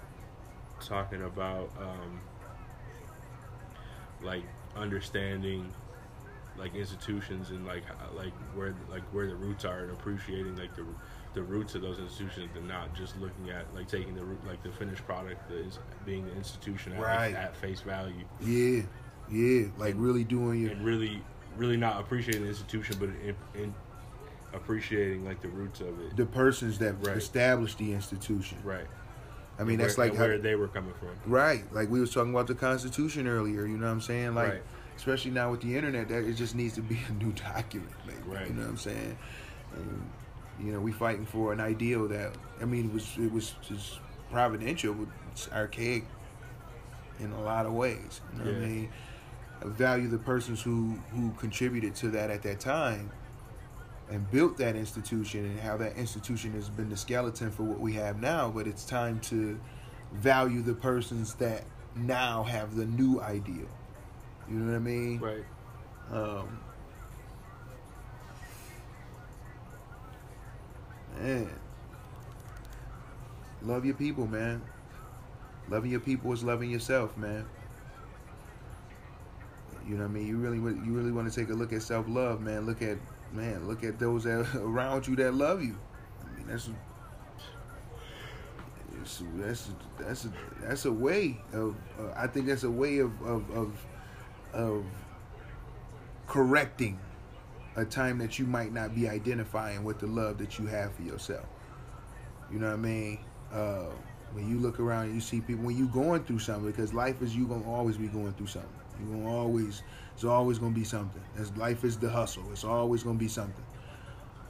talking about um, like understanding like institutions and like like where like where the roots are and appreciating like the the roots of those institutions and not just looking at like taking the root like the finished product that is being the institution at, right. at face value. Yeah, yeah, like and, really doing your and really really not appreciating the institution, but in, in appreciating like the roots of it. The persons that right. established the institution. Right. I mean, that's like where how, they were coming from. Right. Like we was talking about the Constitution earlier. You know what I'm saying? Like, right. especially now with the internet, that it just needs to be a new (laughs) document. Like, right. You know what I'm saying? And, you know, we fighting for an ideal that I mean, it was it was just providential, but it's archaic in a lot of ways. You know yeah. what I mean? I value the persons who who contributed to that at that time and built that institution and how that institution has been the skeleton for what we have now but it's time to value the persons that now have the new ideal. You know what i mean? Right. Um man. Love your people man. Loving your people is loving yourself man. You know what i mean? You really you really want to take a look at self-love man. Look at man, look at those that (laughs) around you that love you. I mean, that's that's that's a, that's a way of uh, I think that's a way of of of, of correcting a time that you might not be identifying with the love that you have for yourself. You know what I mean? Uh, when you look around and you see people when you going through something because life is you gonna always be going through something. You gonna always it's always gonna be something. As life is the hustle. It's always gonna be something.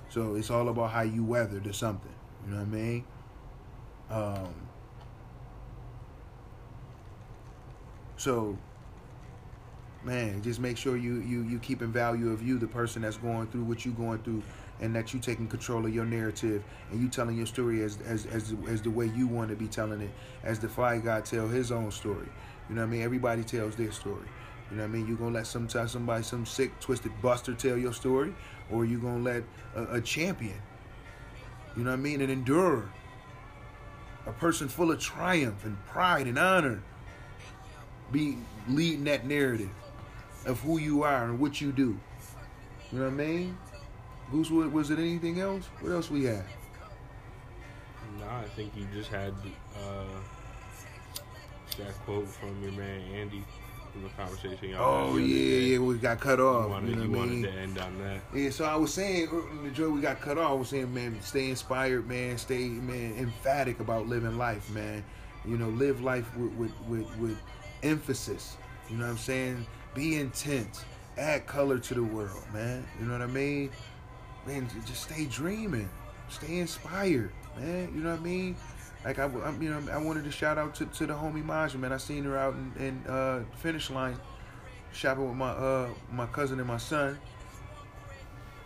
So it's all about how you weather the something. You know what I mean? Um, so man, just make sure you you you keep in value of you, the person that's going through what you're going through, and that you taking control of your narrative and you telling your story as as as, as the way you want to be telling it, as the fly guy tell his own story. You know what I mean? Everybody tells their story. You know what I mean? You gonna let some somebody, some sick, twisted buster tell your story, or you gonna let a, a champion, you know what I mean, an endurer, a person full of triumph and pride and honor, be leading that narrative of who you are and what you do. You know what I mean? Goose, was it anything else? What else we had? No, I think you just had uh, that quote from your man Andy from the conversation. Y'all oh yeah, yeah, we got cut off. You wanted, you know you wanted to end on that. Yeah, so I was saying, uh, the joy we got cut off. I was saying, man, stay inspired, man. Stay, man, emphatic about living life, man. You know, live life with with with, with emphasis. You know what I'm saying? Be intense. Add color to the world, man. You know what I mean? Man, just stay dreaming. Stay inspired, man. You know what I mean? Like I, I, you know, I wanted to shout out to, to the homie Maja, man. I seen her out in, in uh, finish line, shopping with my uh, my cousin and my son,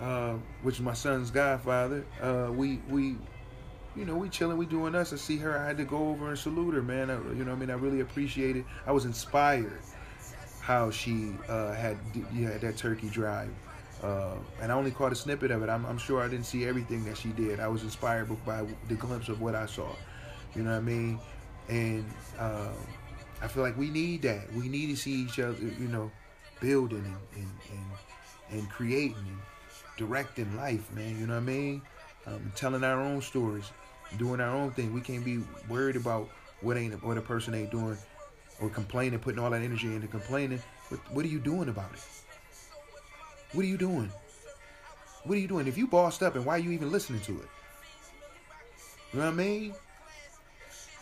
uh, which is my son's godfather. Uh, we we, you know, we chilling, we doing us. I see her. I had to go over and salute her, man. I, you know, I mean, I really appreciated. It. I was inspired how she uh, had had that turkey drive. Uh, and I only caught a snippet of it. I'm, I'm, sure I didn't see everything that she did. I was inspired by the glimpse of what I saw. You know what I mean? And uh, I feel like we need that. We need to see each other, you know, building and, and, and, and creating and directing life, man. You know what I mean? Um, telling our own stories, doing our own thing. We can't be worried about what ain't what a person ain't doing or complaining, putting all that energy into complaining. What, what are you doing about it? What are you doing? What are you doing? If you bossed up and why are you even listening to it? You know what I mean?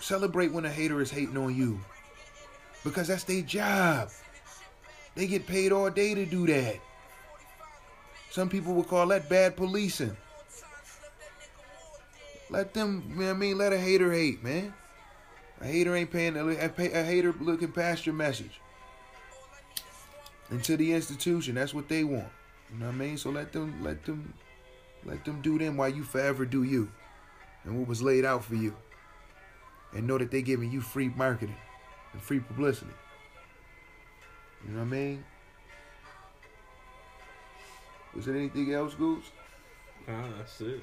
Celebrate when a hater is hating on you. Because that's their job. They get paid all day to do that. Some people would call that bad policing. Let them, you know I mean, let a hater hate, man. A hater ain't paying, a, a hater looking past your message. Into the institution, that's what they want. You know what I mean? So let them, let them, let them do them while you forever do you. And what was laid out for you and know that they're giving you free marketing and free publicity. You know what I mean? Was there anything else, Goose? Nah, that's it.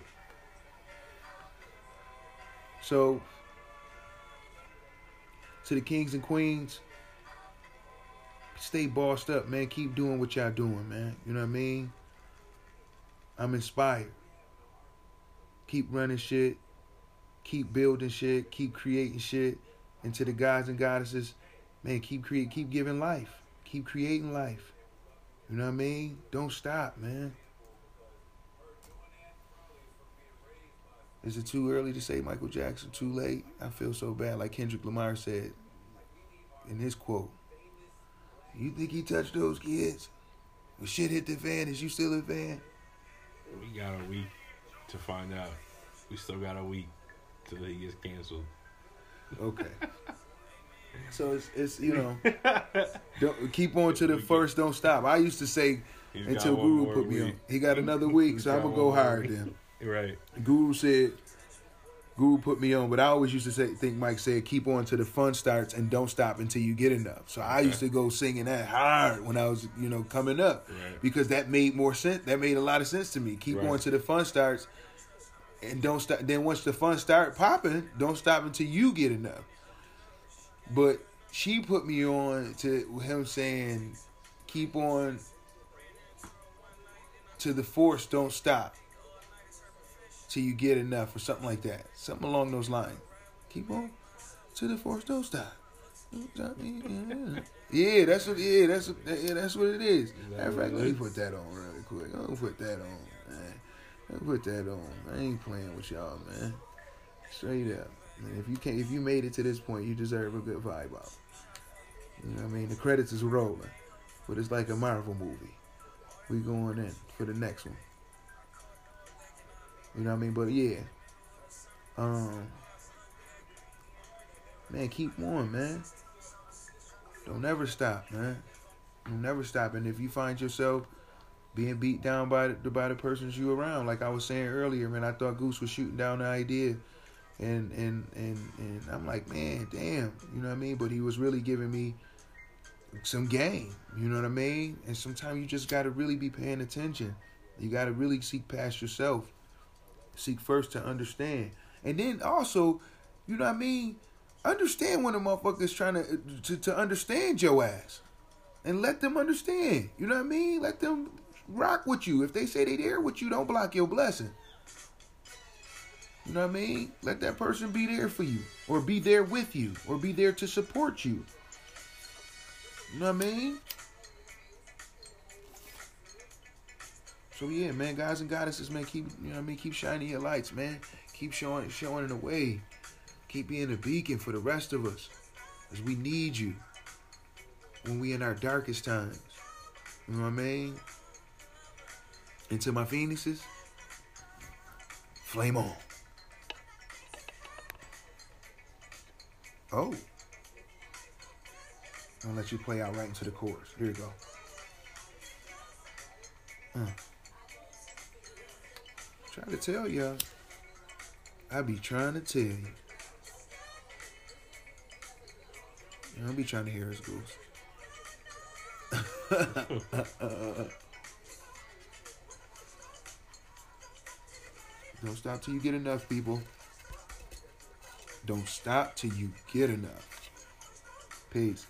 So, to the kings and queens, stay bossed up, man. Keep doing what y'all doing, man. You know what I mean? I'm inspired. Keep running shit. Keep building shit. Keep creating shit. And to the guys and goddesses, man, keep create, keep giving life. Keep creating life. You know what I mean? Don't stop, man. Is it too early to say Michael Jackson? Too late? I feel so bad. Like Kendrick Lamar said in his quote. You think he touched those kids? When shit hit the fan, is you still a fan? We got a week to find out. We still got a week till he gets canceled. Okay. so it's it's you know, (laughs) don't keep on to the first. Don't stop. I used to say He's until Guru put me week. on. He got another week, so I'm gonna go hard then. Right. Guru said Guru put me on, but I always used to say, think Mike said, keep on to the fun starts and don't stop until you get enough. So I used to go singing that hard when I was, you know, coming up right. because that made more sense. That made a lot of sense to me. Keep right. on to the fun starts and don't stop. Then once the fun start popping, don't stop until you get enough. But she put me on to him saying, keep on to the force, don't stop till you get enough or something like that. Something along those lines. Keep on to the force, don't stop. Yeah, that's what. Yeah, that's what, yeah, that's what it is. Matter of fact, let me put that on really quick. I'm gonna put that on, man. Put that on. I ain't playing with y'all, man. Straight up. Man, if you can't, if you made it to this point, you deserve a good vibe out. You know what I mean? The credits is rolling, but it's like a Marvel movie. We going in for the next one. You know what I mean? But yeah. Um Man, keep on, man. Don't ever stop, man. Don't never stop. And if you find yourself being beat down by the, by the persons you around, like I was saying earlier, man, I thought Goose was shooting down the idea, and and and and I'm like, man, damn, you know what I mean? But he was really giving me some game, you know what I mean? And sometimes you just got to really be paying attention. You got to really seek past yourself Seek first to understand. And then also, you know what I mean? Understand when a motherfucker's trying to, to to understand your ass. And let them understand. You know what I mean? Let them rock with you. If they say they there with you, don't block your blessing. You know what I mean? Let that person be there for you. Or be there with you. Or be there to support you. You know what I mean? So yeah, man, guys and goddesses, man, keep you know what I mean, keep shining your lights, man. Keep showing showing the way. Keep being a beacon for the rest of us. As we need you when we in our darkest times. You know what I mean? And to my phoenixes, flame on. Oh. I'm gonna let you play out right into the chorus. Here you go. Uh. Try to tell y'all. I be trying to tell you. Don't be trying to hear his goose. (laughs) (laughs) Don't stop till you get enough, people. Don't stop till you get enough. Peace.